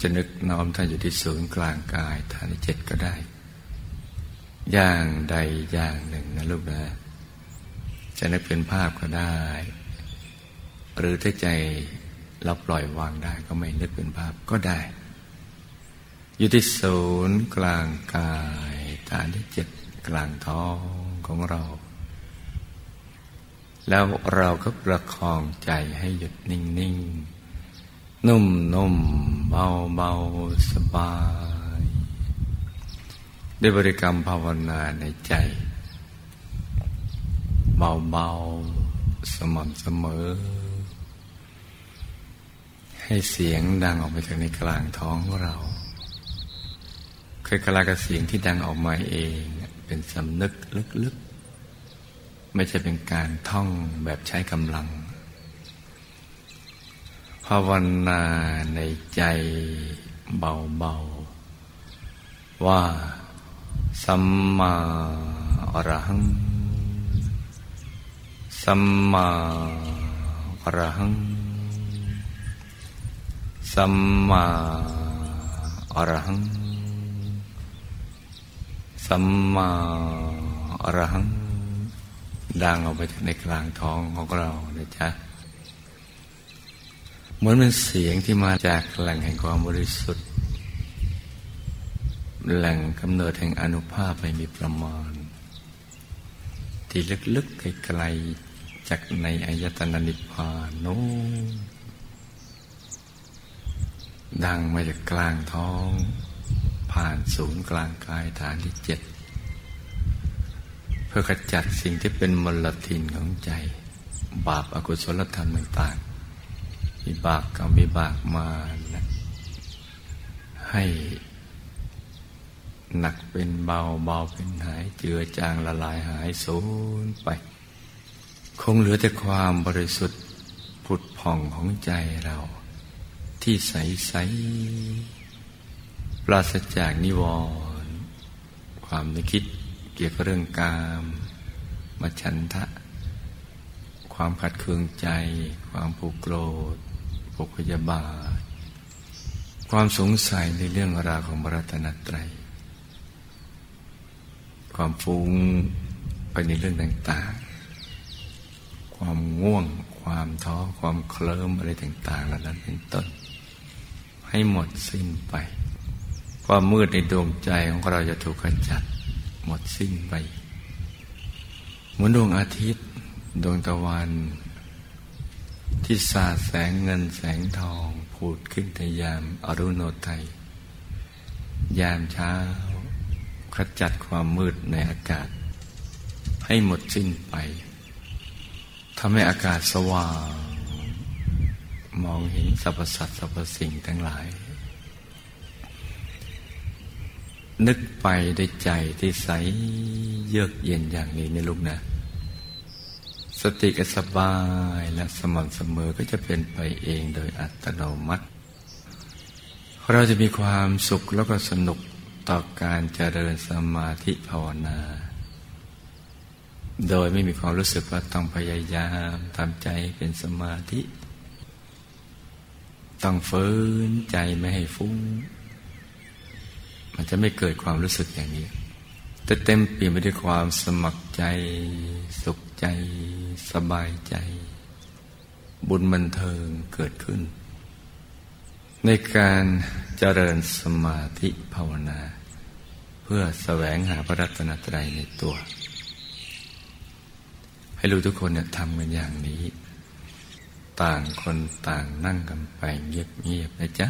จะนึกน้อมท่านอยู่ที่ศูนย์กลางกายฐานเจ็ดก็ได้ อย่างใดอย่างหนึ่งนะลูกนะ จะนึกเป็นภาพก็ได้ หรือถ้าใจเราปล่อยวางได้ก็ไม่นึกเป็นภาพก็ได้ อยู่ที่ศูนย์กลางกายฐานที่เจ็ดกลางท้องของเรา แล้วเราก็ประคองใจให้หยุดนิ่งๆ นุ่มนุ่มเบาเบาสบาย ได้บริกรรมภาวนาในใจ เบาเบาสม่ำเสมอ ให้เสียงดังออกไปจากในกลางท้องของเราเคยกลากับเสียงที่ดังออกมาเอง เป็นสำนึกลึกๆ ไม่ใช่เป็นการท่องแบบใช้กำลังภาวนาในใจเบาๆ ว่าสัมมาอรหัง สัมมาอรหัง สัมมาอรหัง สัมมาอรหัง ดังออกไปในกลางท้องของเรานะจ๊ะ เหมือนเป็นเสียงที่มาจากแหล่งแห่งความบริสุทธิ์ แหล่งกำเนิดแห่งอนุภาพไม่มีประมาณ ที่ลึกๆไกลๆ จากในอายตนะนิพพานโน้ดังมาจากกลางท้อง ผ่านศูนย์กลางกายฐานที่เจ็ดเพื่อขจัดสิ่งที่เป็นมลทินของใจ บาปอากุศลธรรมต่างๆวิบากกรรมวิบากมานะให้หนักเป็นเบาเบาเป็นหายเจือจางละลายหายสูญไป คงเหลือแต่ความบริสุทธิ์ผุดผ่องของใจเรา ที่ใสใสปราศจากนิวรณ์ความนึกคิดเกี่ยวกับเรื่องกามมาชันทะ ความขัดเคืองใจ ความผูกโกรธผูกพยาบาท ความสงสัยในเรื่องราวของบรัตนตรัย ความฟุ้งไปในเรื่องต่างๆ ความง่วง ความท้อความเคลิ้มอะไรต่างๆเหล่านั้นเป็นต้น ให้หมดสิ้นไป ความมืดในดวงใจของเราจะถูกขจัด หมดสิ้นไป เหมือนดวงอาทิตย์ ดวงตะวัน ที่สาดแสงเงินแสงทอง ผุดขึ้นในยามอรุณโนไทยยามเช้าขจัดความมืดในอากาศ ให้หมดสิ้นไป ทำให้อากาศสว่าง มองเห็นสรรพสัตว์สรรพสิ่งทั้งหลาย นึกไปได้ใจที่ใสเยือกเย็นอย่างนี้ในลูกนะ สติก็สบายและสม่ำเสมอก็จะเป็นไปเองโดยอัตโนมัติ เราจะมีความสุขแล้วก็สนุกต่อการเจริญสมาธิภาวนา โดยไม่มีความรู้สึกว่าต้องพยายามทำใจเป็นสมาธิ ต้องฝืนใจไม่ให้ฟุ้ง มันจะไม่เกิดความรู้สึกอย่างนี้ แต่เต็มเปลี่ยนไปด้วยความสมัครใจ สุขใจ สบายใจ บุญบันเทิงเกิดขึ้น ในการเจริญสมาธิภาวนา เพื่อแสวงหาพระรัตนตรัยในตัว ให้รู้ทุกคนเนี่ยทำกันอย่างนี้ ต่างคนต่างนั่งกันไปเงียบๆนะจ๊ะ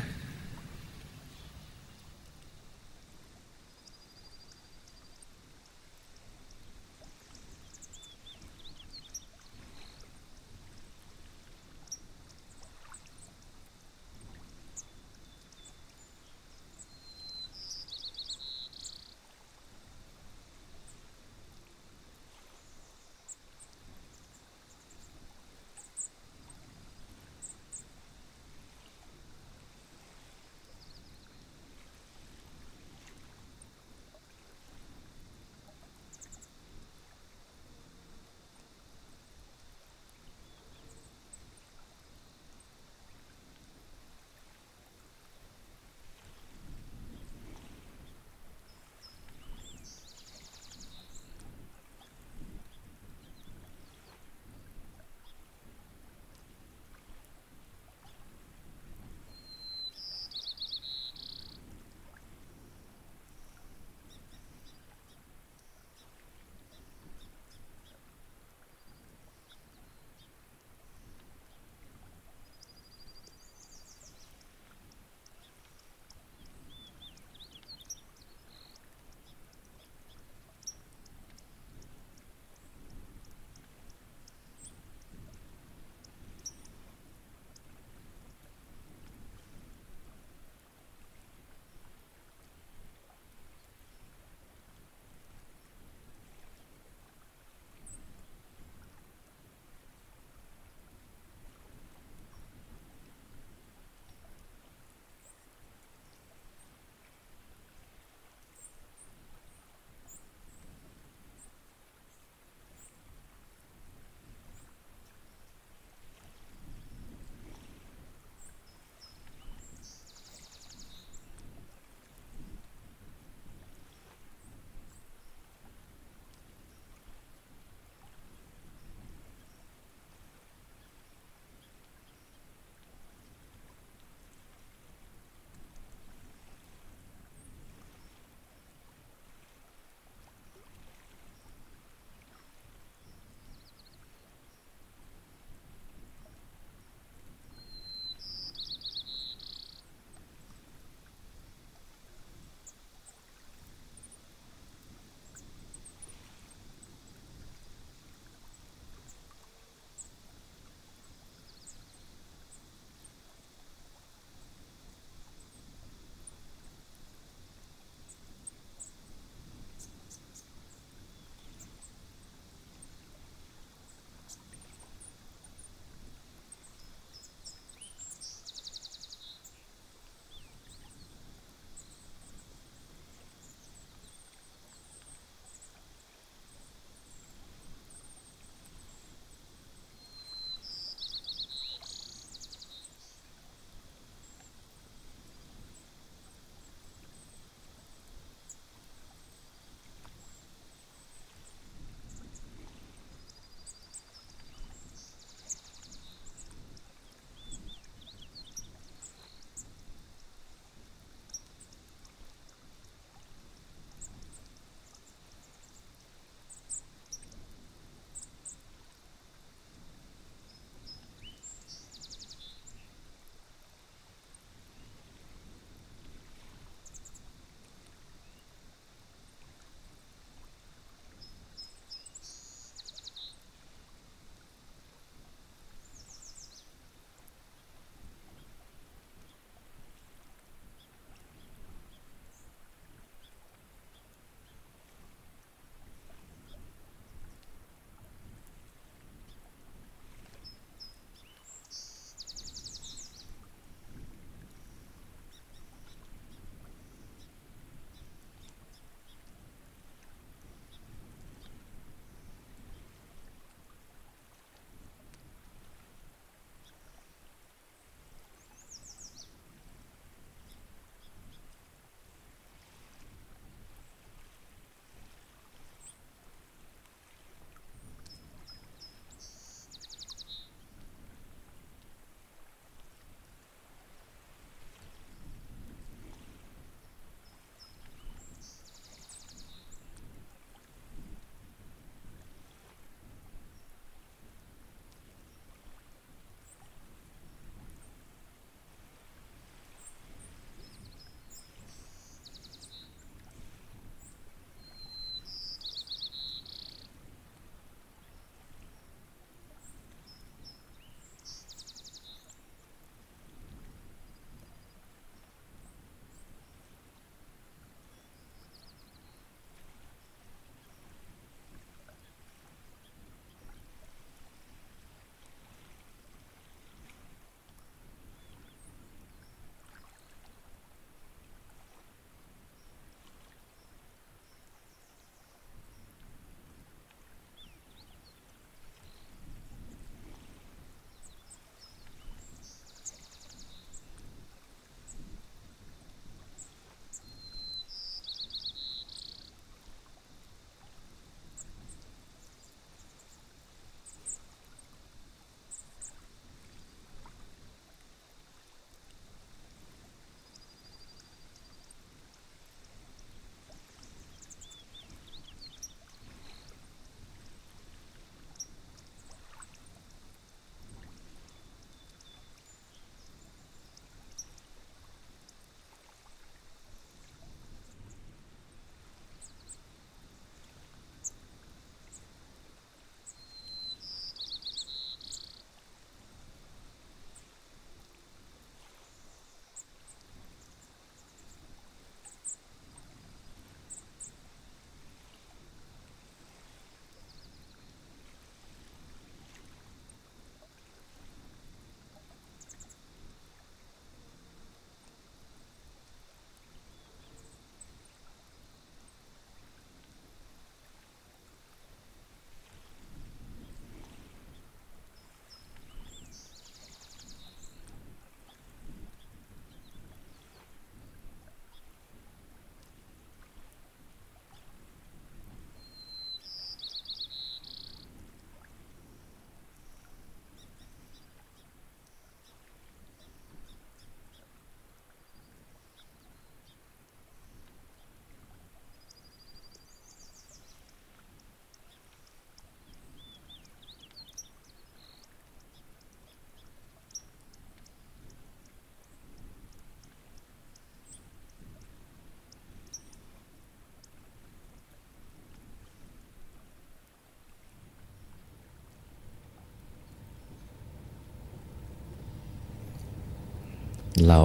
เรา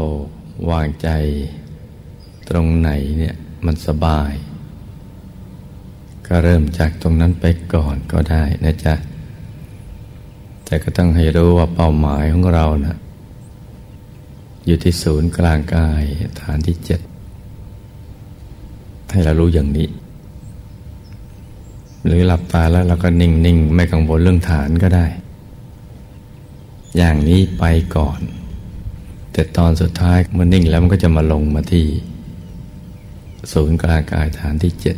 วางใจตรงไหนเนี่ยมันสบาย ก็เริ่มจากตรงนั้นไปก่อนก็ได้นะจ๊ะ แต่ก็ต้องให้รู้ว่าเป้าหมายของเรานะ่ะอยู่ที่ศูนย์กลางกายฐานที่เจ็ดให้เรารู้อย่างนี้ หรือหลับตาแล้วเราก็นิ่ง ๆ ไม่กังวลเรื่องฐานก็ได้ อย่างนี้ไปก่อน แต่ตอนสุดท้ายมันนิ่งแล้วมันก็จะมาลงมาที่ ศูนย์กลางกายฐานที่เจ็ด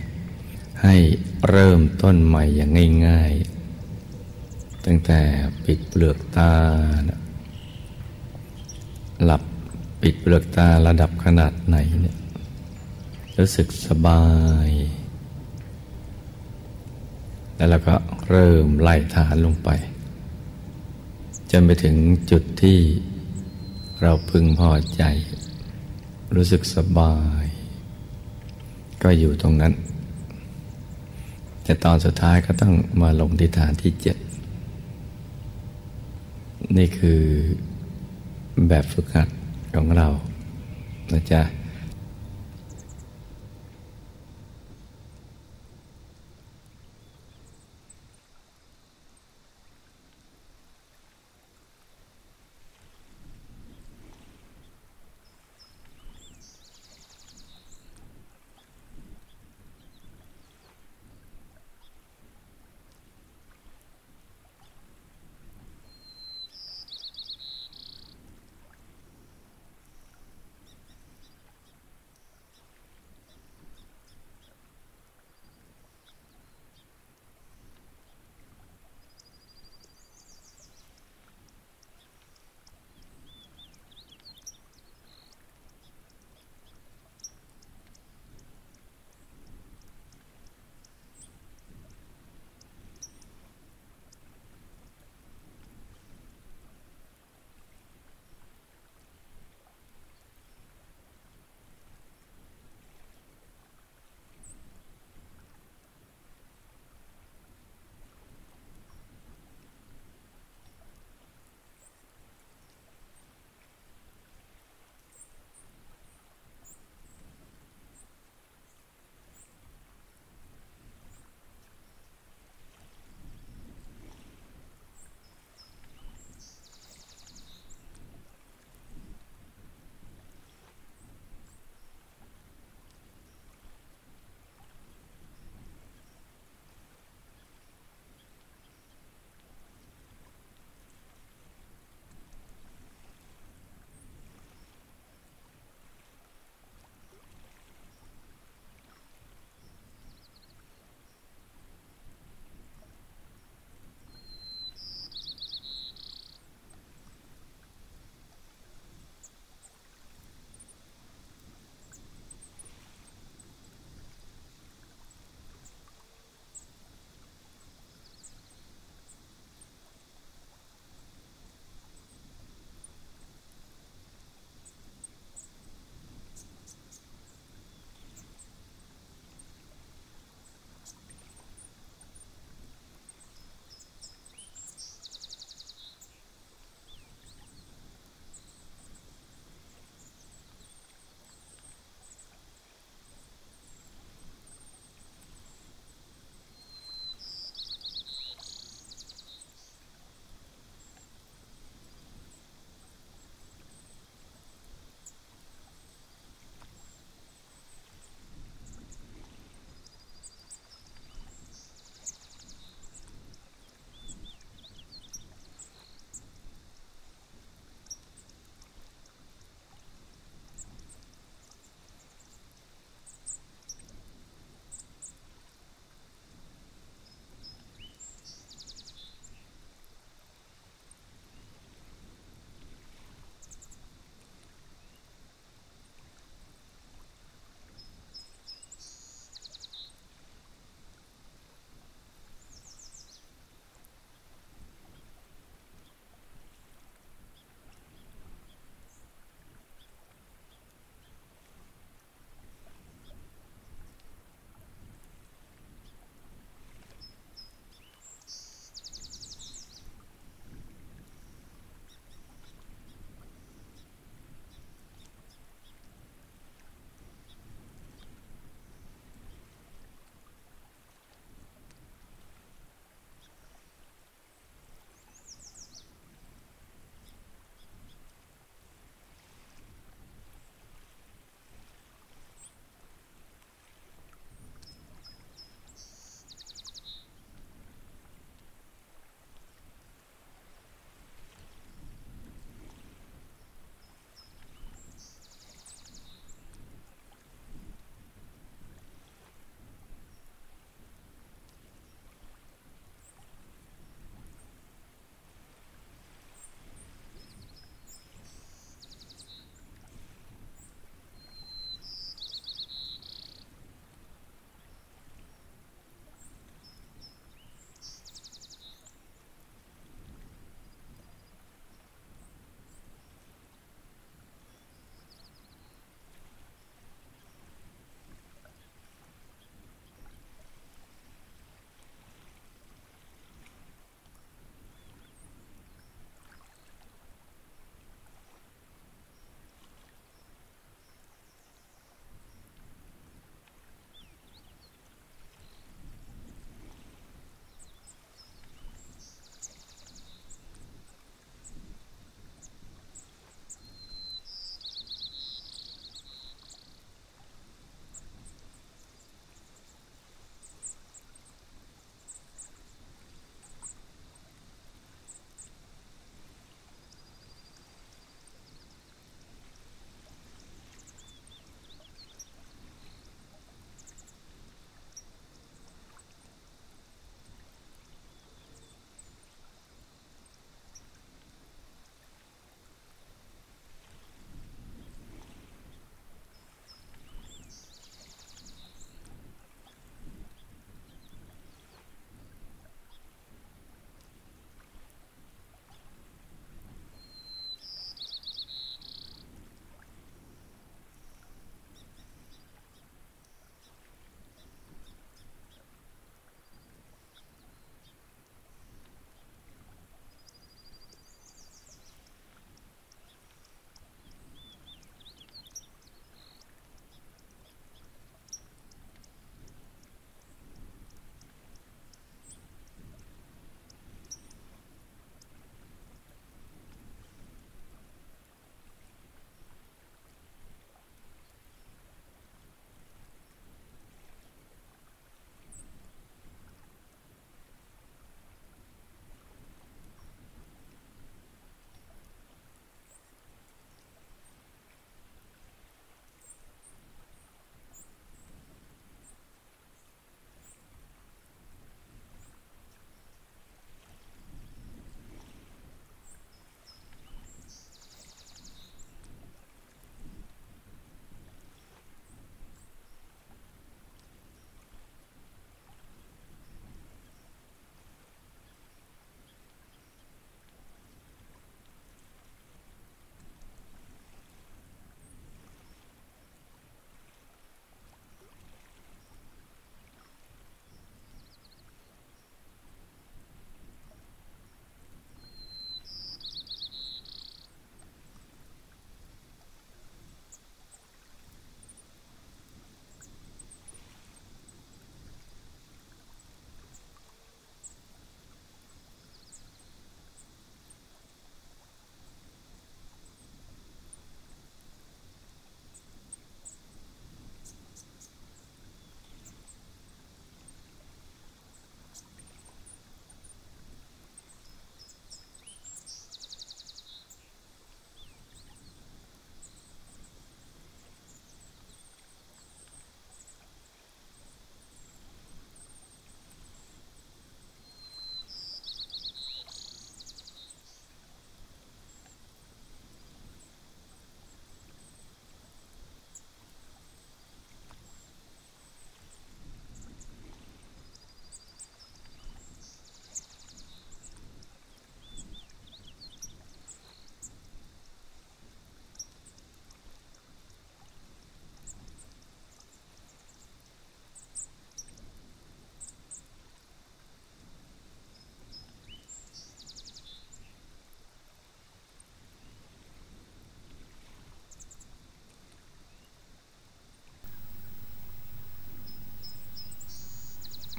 ให้เริ่มต้นใหม่อย่างง่าย ๆ ตั้งแต่ปิดเปลือกตา หลับปิดเปลือกตาระดับขนาดไหนเนี่ยรู้สึกสบาย แล้วเราก็เริ่มไล่ฐานลงไป จนไปถึงจุดที่เราพึงพอใจ รู้สึกสบาย ก็อยู่ตรงนั้น แต่ตอนสุดท้ายก็ต้องมาลงที่ฐานที่เจ็ดนี่คือแบบฝึกหัดของเรานะจ๊ะ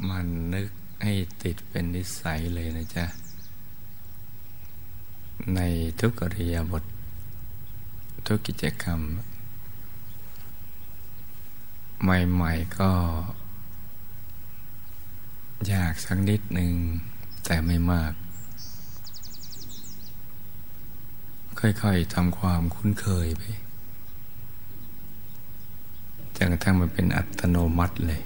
มันนึกให้ติดเป็นนิสัยเลยนะจ๊ะ ในทุกอริยบท ทุกกิจกรรม ใหม่ ๆ ก็ ยากสักนิดหนึ่ง แต่ไม่มาก ค่อย ๆทำความคุ้นเคยไปจนกระทั่งมันเป็นอัตโนมัติเลย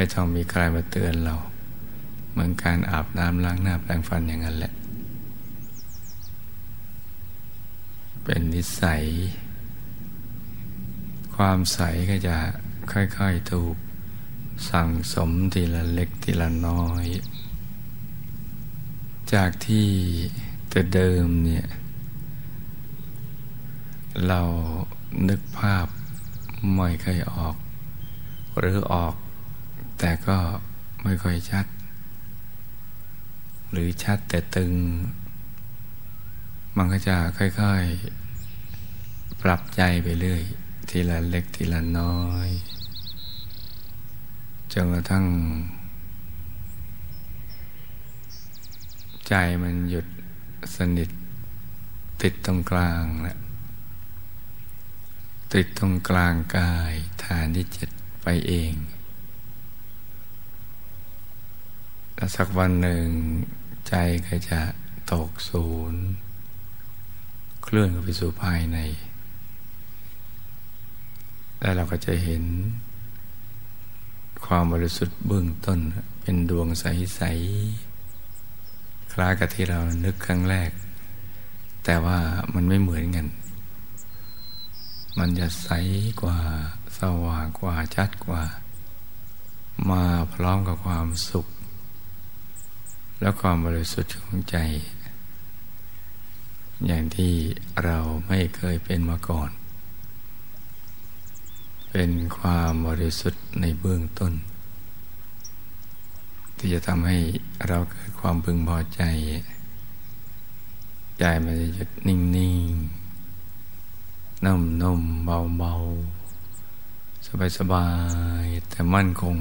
ไม่ต้องมีใครมาเตือนเรา เหมือนการอาบน้ำล้างหน้าแปรงฟันอย่างนั้นแหละ เป็นนิสัย ความใสก็จะค่อยๆถูกสั่งสมทีละเล็กทีละน้อย จากที่แต่เดิมเนี่ย เรานึกภาพไม่เคยออก หรือออก แต่ก็ไม่ค่อยชัด หรือชัดแต่ตึง มันก็จะค่อยๆ ปรับใจไปเรื่อย ทีละเล็กทีละน้อยจนกระทั่ง ใจมันหยุดสนิท ติดตรงกลางแล้วติดตรงกลางกายฐานที่เจ็ดไปเอง แล้วสักวันหนึ่งใจก็จะตกศูนย์เคลื่อนไปสู่ภายใน แล้วเราก็จะเห็น ความบริสุทธิ์เบื้องต้นเป็นดวงใส ๆ คล้ายกับที่เรานึกครั้งแรก แต่ว่ามันไม่เหมือนกัน มันจะใสกว่าสว่างกว่าชัดกว่า มาพร้อมกับความสุข และความบริสุทธิ์ของใจ อย่างที่เราไม่เคยเป็นมาก่อน เป็นความบริสุทธิ์ในเบื้องต้น ที่จะทำให้เราเกิดความพึงพอใจ ใจมันจะหยุดนิ่งนิ่งนุ่มๆเบาเบาสบายสบายแต่มั่นคง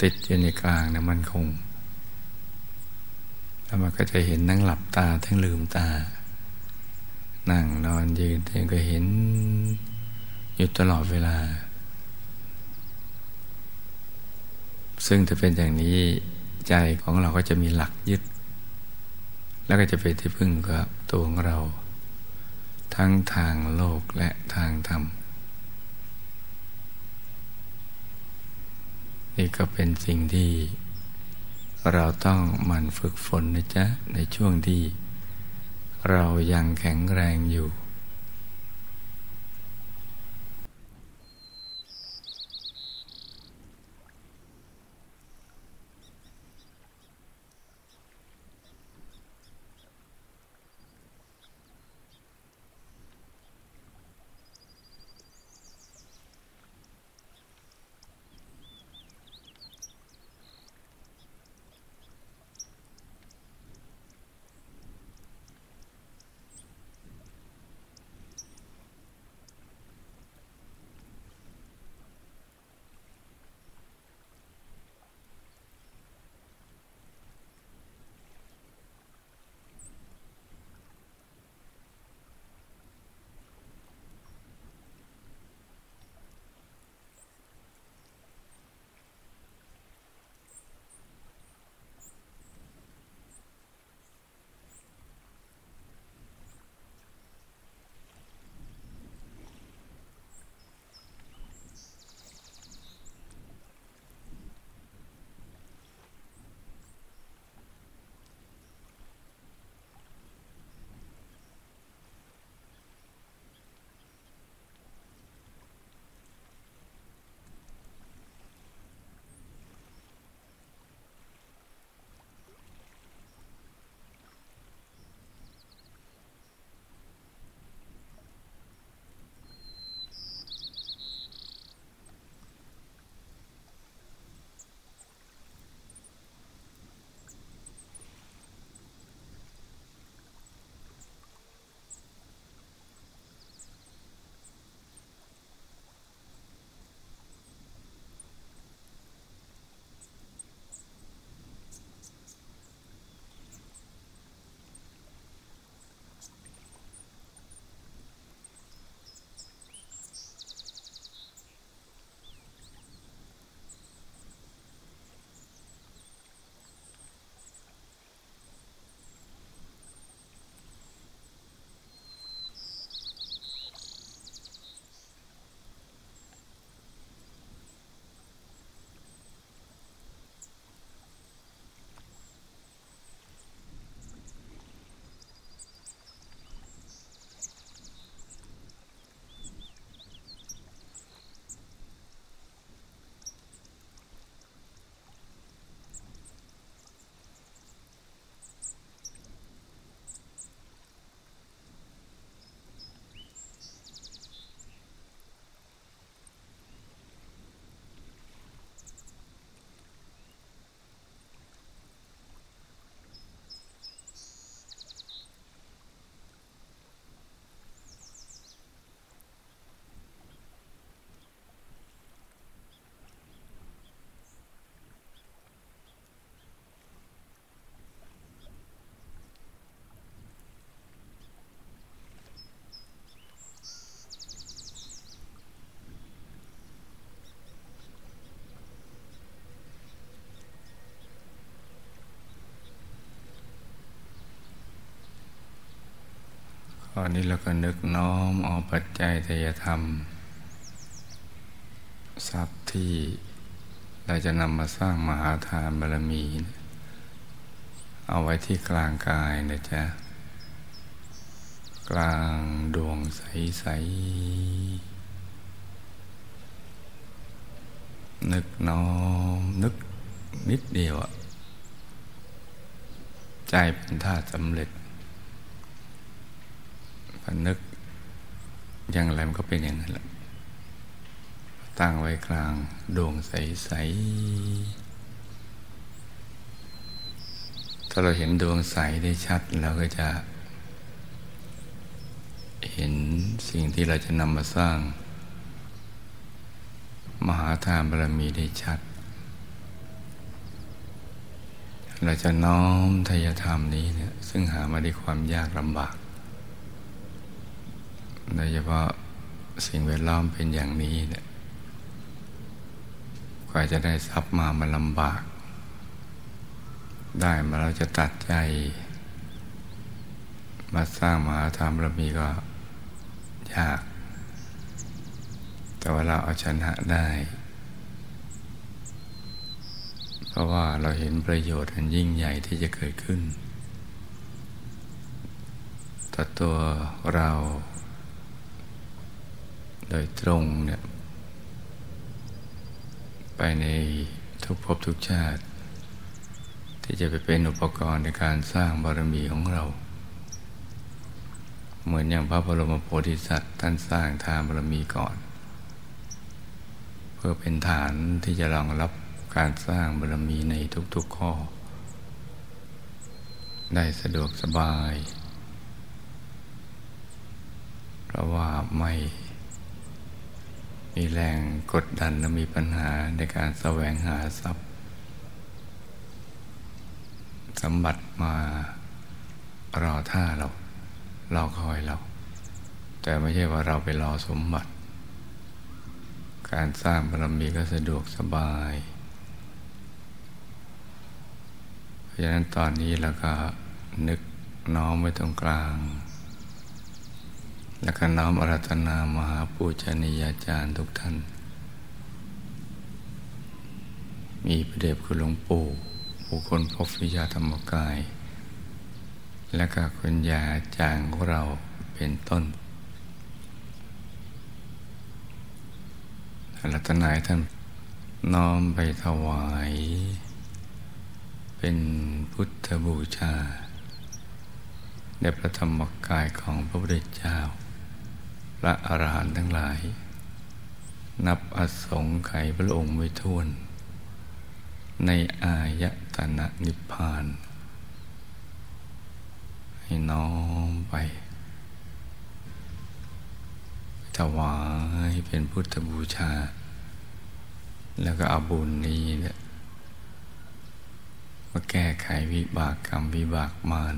ติดอยู่ในกลางนะมั่นคง แล้วมันก็จะเห็นนั่งหลับตาทั้งลืมตา นั่งนอนยืนเองก็เห็นอยู่ตลอดเวลา ซึ่งถ้าเป็นอย่างนี้ใจของเราก็จะมีหลักยึด แล้วก็จะเป็นที่พึ่งกับตัวของเรา ทั้งทางโลกและทางธรรม นี่ก็เป็นสิ่งที่ เราต้องมันฝึกฝนนะจ๊ะ ในช่วงที่ เรายังแข็งแรงอยู่ ตอนนี้เราก็นึกน้อมเอาปัจจัยทยธรรม ทรัพย์ที่เราจะนำมาสร้างมหาทานบารมี เอาไว้ที่กลางกายนะจ๊ะ กลางดวงใส ๆ นึกน้อมนึกนิดเดียวอะใจเป็นท่าสำเร็จ พนึกอย่างไรมันก็เป็นอย่างนั้นแหละตั้งไว้กลางดวงใสๆถ้าเราเห็นดวงใสได้ชัดเราก็จะ เห็นสิ่งที่เราจะนำมาสร้าง มหาทานบารมีได้ชัด เราจะน้อมทายธรรมนี้เนี่ยซึ่งหามาด้วยความยากลำบาก โดยเฉพาะสิ่งแวดล้อมเป็นอย่างนี้เนี่ยกว่าจะได้ทรัพย์มามันลำบาก ได้มาเราจะตัดใจ มาสร้างมหาธรรมรามีก็ยาก แต่ว่าเราเอาชนะได้ เพราะว่าเราเห็นประโยชน์อันยิ่งใหญ่ที่จะเกิดขึ้น ต่อตัวเรา โดยตรงเนี่ยไปในทุกภพทุกชาติ ที่จะไปเป็นอุปกรณ์ในการสร้างบารมีของเรา เหมือนอย่างพระบรมโพธิสัตว์ท่านสร้างทานบารมีก่อน เพื่อเป็นฐานที่จะรองรับการสร้างบารมีในทุกๆข้อ ได้สะดวกสบาย เพราะว่าไม่ มีแรงกดดันและมีปัญหาในการแสวงหาทรัพย์ สมบัติมารอท่าเรารอคอยเรา แต่ไม่ใช่ว่าเราไปรอสมบัติ การสร้างบารมีก็สะดวกสบาย เพราะฉะนั้นตอนนี้เราก็นึกน้อมไว้ตรงกลาง และก็น้อมอารัธนามหาปูชนียาจารย์ทุกท่าน มีพระเดชคุณหลวงปู่ผู้คนพบวิชาธรรมกาย และก็คุณยาจางของเราเป็นต้นรัตนายท่านน้อมไปถวาย เป็นพุทธบูชาในพระธรรมกายของพระพุทธเจ้า พระอรหันต์ทั้งหลาย นับอสงไขยพระองค์ไม่ท้วน ในอายตนะนิพพาน ให้น้อมไป ถวายเป็นพุทธบูชา แล้วก็เอาบุญนี้เนี่ยมาแก้ไขวิบากกรรมวิบากมาร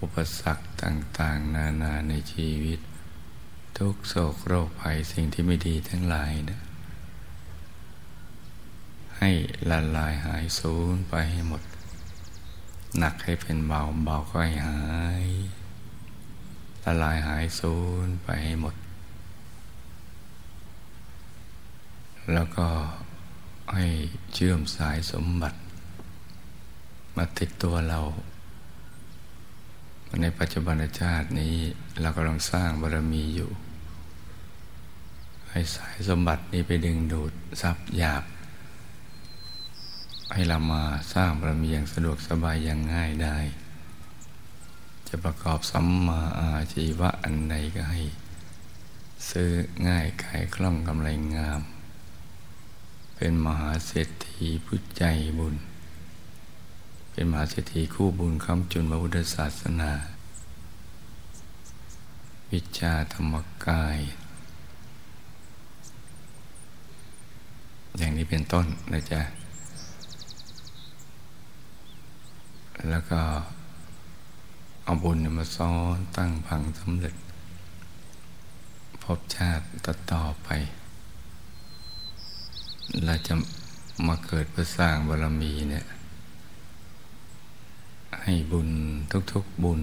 อุปสรรคต่าง ๆ นานาในชีวิต ทุกโศกโรคภัยสิ่งที่ไม่ดีทั้งหลายนะให้ละลายหายสูญไปให้หมด หนักให้เป็นเบาเบาก็ให้หายละลายหายสูญไปให้หมด แล้วก็ให้เชื่อมสายสมบัติ มาติดตัวเรา ในปัจจุบันชาตินี้เรากำลังสร้างบารมีอยู่ ให้สายสมบัตินี้ไปดึงดูดทรัพย์หยาบ ให้เรามาสร้างบารมีอย่างสะดวกสบายอย่างง่ายได้ จะประกอบสัมมาอาชีวะอันใดก็ให้ ซื้อง่ายขายคล่องกำไรงาม เป็นมหาเศรษฐีผู้ใจบุญ เป็นมหาเศรษฐีคู่บุญคำจุนพระพุทธศาสนา วิชาธรรมกาย อย่างนี้เป็นต้นนะจ๊ะแล้วก็เอาบุญมาซ้อนตั้งพังสำเร็จ พบชาติต่อต่อไป เราจะมาเกิดเพื่อสร้างบารมีเนี่ย ให้บุญทุกๆบุญ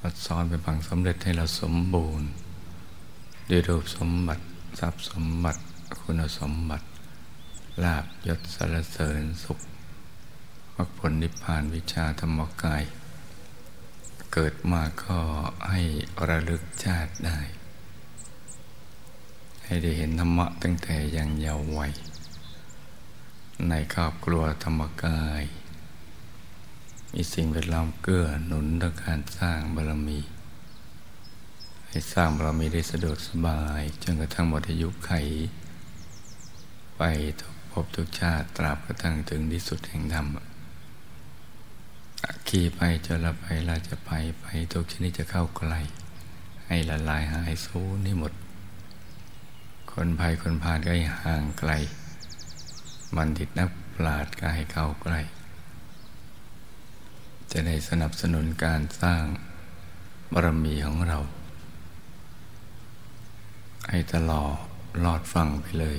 วัดซ้อนเป็นผังสำเร็จให้เราสมบูรณ์ด้วยรูปสมบัติทรัพย์สมบัติ คุณสมบัติ ลาบยศสารเสริญสุขมรรคผลนิพพานวิชาธรรมกาย เกิดมาก็ให้ระลึกชาติได้ ให้ได้เห็นธรรมะตั้งแต่ยังเยาว์วัย ในครอบครัวธรรมกาย มีสิ่งแวดล้อมเกื้อหนุนต่อการสร้างบารมีให้สร้างบารมีได้สะดวกสบาย จนกระทั่งหมดอายุไข ไปทุกภพทุกชาติตราบกระทั่งถึงที่สุดแห่งธรรมขี่ไปจนละไปลาจะไปไปทุกชนิดจะเข้าใกล ให้ละลายหายสูญนี่หมด คนภัยคนพาลก็ให้ห่างไกลบัณฑิตนักปราชญ์ก็ให้เข้าใกล้ จะได้สนับสนุนการสร้างบารมีของเรา ให้ตลอดลอดฟังไปเลย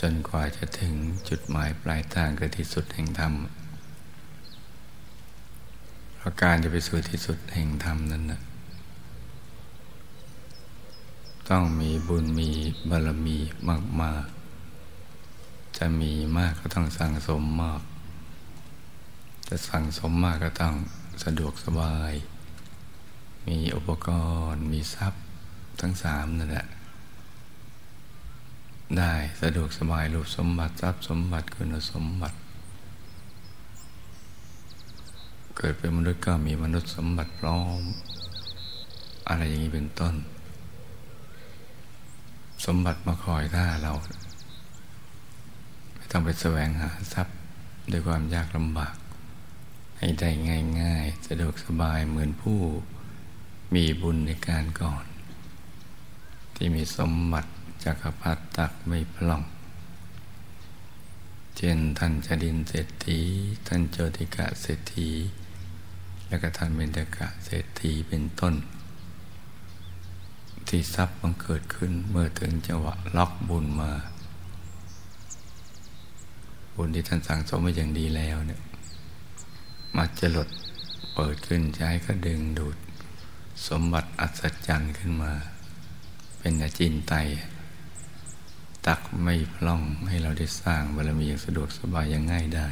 จนกว่าจะถึงจุดหมายปลายทางคือที่สุดแห่งธรรมเพราะการจะไปสู่ที่สุดแห่งธรรมนั้นนะต้องมีบุญมีบารมีมาก ๆ จะมีมากก็ต้องสั่งสมมาก จะสั่งสมมากก็ต้องสะดวกสบาย มีอุปกรณ์ มีทรัพย์ทั้งสามนั่นแหละ ได้สะดวกสบายรูปสมบัติทรัพย์สมบัติคุณสมบัติ เกิดเป็นมนุษย์ก็มีมนุษย์สมบัติพร้อม อะไรอย่างนี้เป็นต้น สมบัติมาคอยท่าเรา ไม่ต้องไปแสวงหาทรัพย์ด้วยความยากลำบาก ให้ได้ง่ายๆ สะดวกสบายเหมือนผู้มีบุญในการก่อน ที่มีสมบัติ จักรพรรดิตักไม่พล่อง เช่นท่านจดินเศรษฐี ท่านโจติกะเศรษฐี และก็ท่านเบญจกะเศรษฐีเป็นต้น ที่ทรัพย์มันเกิดขึ้นเมื่อถึงจังหวะล็อกบุญมา บุญที่ท่านสั่งสมไว้อย่างดีแล้วเนี่ยมาจะหลดเปิดขึ้นใช้ก็ดึงดูด สมบัติอัศจรรย์ขึ้นมา เป็นอาจินไต ตักไม่พล่องให้เราได้สร้างบารมีอย่างสะดวกสบายอย่างง่ายได้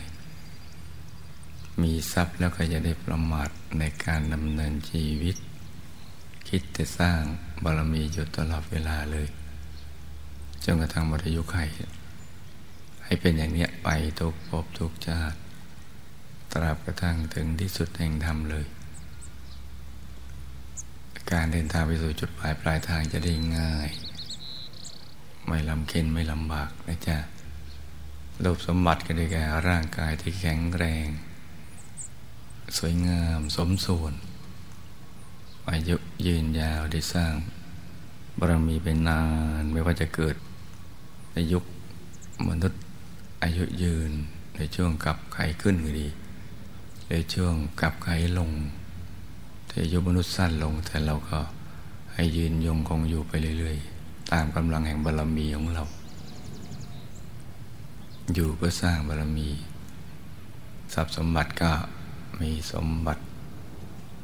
มีทรัพย์แล้วก็จะได้ประมาทในการดำเนินชีวิต คิดแต่สร้างบารมีอยู่ตลอดเวลาเลยจนกระทั่งหมดอายุไขให้เป็นอย่างนี้ไปทุกภพทุกชาติตราบกระทั่งถึงที่สุดแห่งธรรมเลย การเดินทางไปสู่จุดปลายปลายทางจะได้ง่าย ไม่ลำเค็นไม่ลำบากนะจ๊ะรูปสมบัติก็ได้แก่ร่างกายที่แข็งแรง สวยงามสมส่วน อายุยืนยาวได้สร้างบารมีเป็นนานไม่ว่าจะเกิด ในยุคมนุษย์อายุยืนในช่วงกับไขขึ้นก็ดีในช่วงกับไขลงแต่อายุมนุษย์สั้นลงแต่เราก็ให้ยืนยงคงอยู่ไปเรื่อยๆ ตามกำลังแห่งบารรมีของเรา อยู่เพื่อสร้างบารรมี ทรัพย์สมบัติก็มีสมบัติ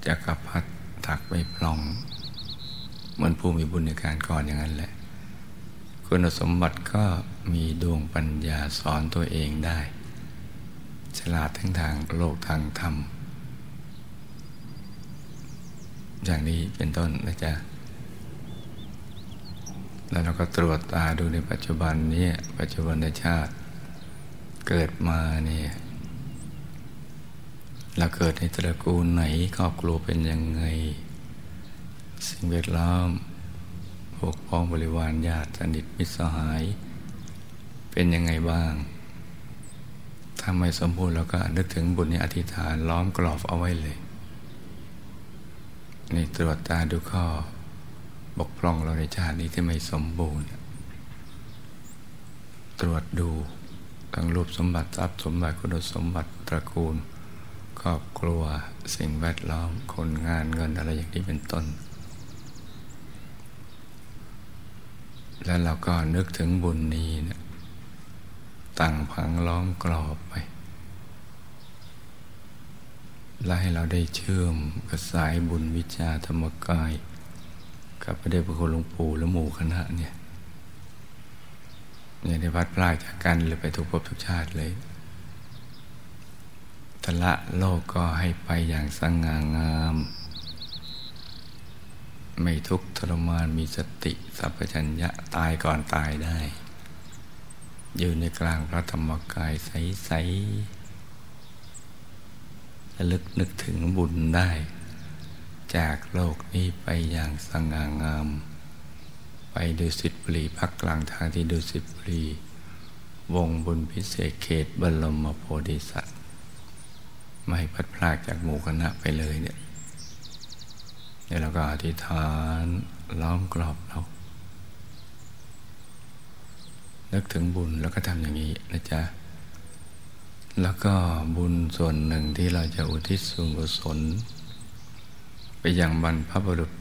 จักรพรรดิถักไม่พลองเหมือนผู้มีบุญในการก่อนอย่างนั้นแหละ คุณสมบัติก็มีดวงปัญญาสอนตัวเองได้ ฉลาดทั้งทางโลกทางธรรม อย่างนี้เป็นต้นนะจ๊ะ แล้วเราก็ตรวจตาดูในปัจจุบันนี้ปัจจุบันในชาติ เกิดมาเนี่ยเราเกิดในตระกูลไหนครอบครัวเป็นยังไง สิ่งแวดล้อมพวกพ้องบริวารญาติสนิทมิตรสหาย เป็นยังไงบ้างถ้าไม่สมบูรณ์เราก็นึกถึงบุญนี้อธิษฐานล้อมกรอบเอาไว้เลย นี่ตรวจตาดูข้อ บกพร่องเราในชาตินี้ที่ไม่สมบูรณ์ ตรวจดูทั้งรูปสมบัติทรัพย์สมบัติคุณสมบัติตระกูล ครอบครัวสิ่งแวดล้อมคนงานเงินอะไรอย่างนี้เป็นต้น แล้วเราก็นึกถึงบุญนี้นะตั้งพังล้อมกรอบไป และให้เราได้เชื่อมกระสายบุญวิชาธรรมกาย กับพระเดชพระคุณหลวงปู่และหมู่คณะเนี่ยเนี่ยได้พัดพลาดจากกันเลยไปทุกภพทุกชาติเลยทละโลกก็ให้ไปอย่างสง่างาม ไม่ทุกทรมานมีสติสัพพัญญะตายก่อนตายได้ อยู่ในกลางพระธรรมกายใสๆระลึกนึกถึงบุญได้ จากโลกนี้ไปอย่างสง่างาม ไปดูสิบุรีพักกลางทางที่ดูสิบุรีวงบุญพิเศษเขตบรมโพธิสัตว์ ไม่พัดพลากจากหมู่คณะไปเลยเนี่ยเดี๋ยวเราก็อธิษฐานล้อมกรอบเรานึกถึงบุญแล้วก็ทำอย่างนี้นะจ๊ะ แล้วก็บุญส่วนหนึ่งที่เราจะอุทิศส่วนกุศล ยังบรรพบุรุษ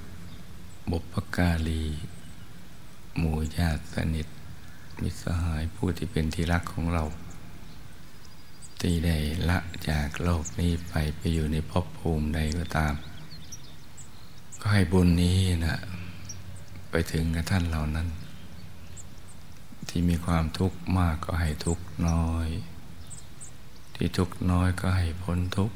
บุพการี หมู่ญาติสนิทมิสหายผู้ที่เป็นที่รักของเรา ที่ได้ละจากโลกนี้ไปไปอยู่ในภพภูมิใดก็ตาม ก็ให้บุญนี้นะไปถึงกับท่านเหล่านั้น ที่มีความทุกข์มากก็ให้ทุกข์น้อย ที่ทุกข์น้อยก็ให้พ้นทุกข์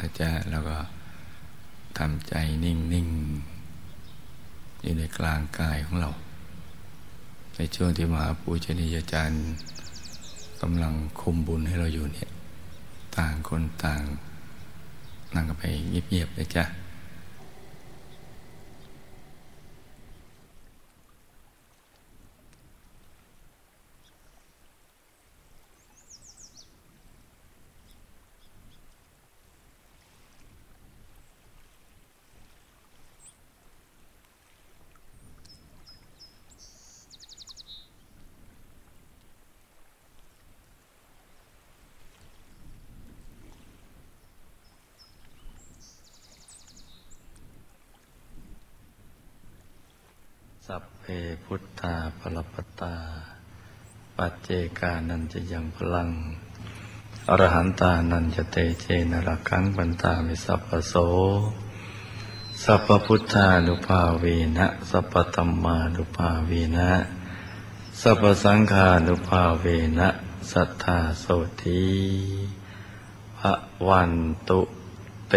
อาจารย์แล้วก็ทำใจนิ่งนิ่งอยู่ในกลางกายของเรา ในช่วงที่มหาปูชนียาจารย์กำลังคุมบุญให้เราอยู่เนี่ย ต่างคนต่างนั่งไปเงียบๆเลยจ้ะสัพเพพุท ธาปตา ปัจเจกานันจะยังพลัง อรหันตานันจะเตเจนรักังปันตามิสัพพโส สัพพุทธานุภาเวนะ สัพพธรรมานุภาเวนะ สัพพสังฆานุภาเวนะ สัทธาโสธีพระวันตุเต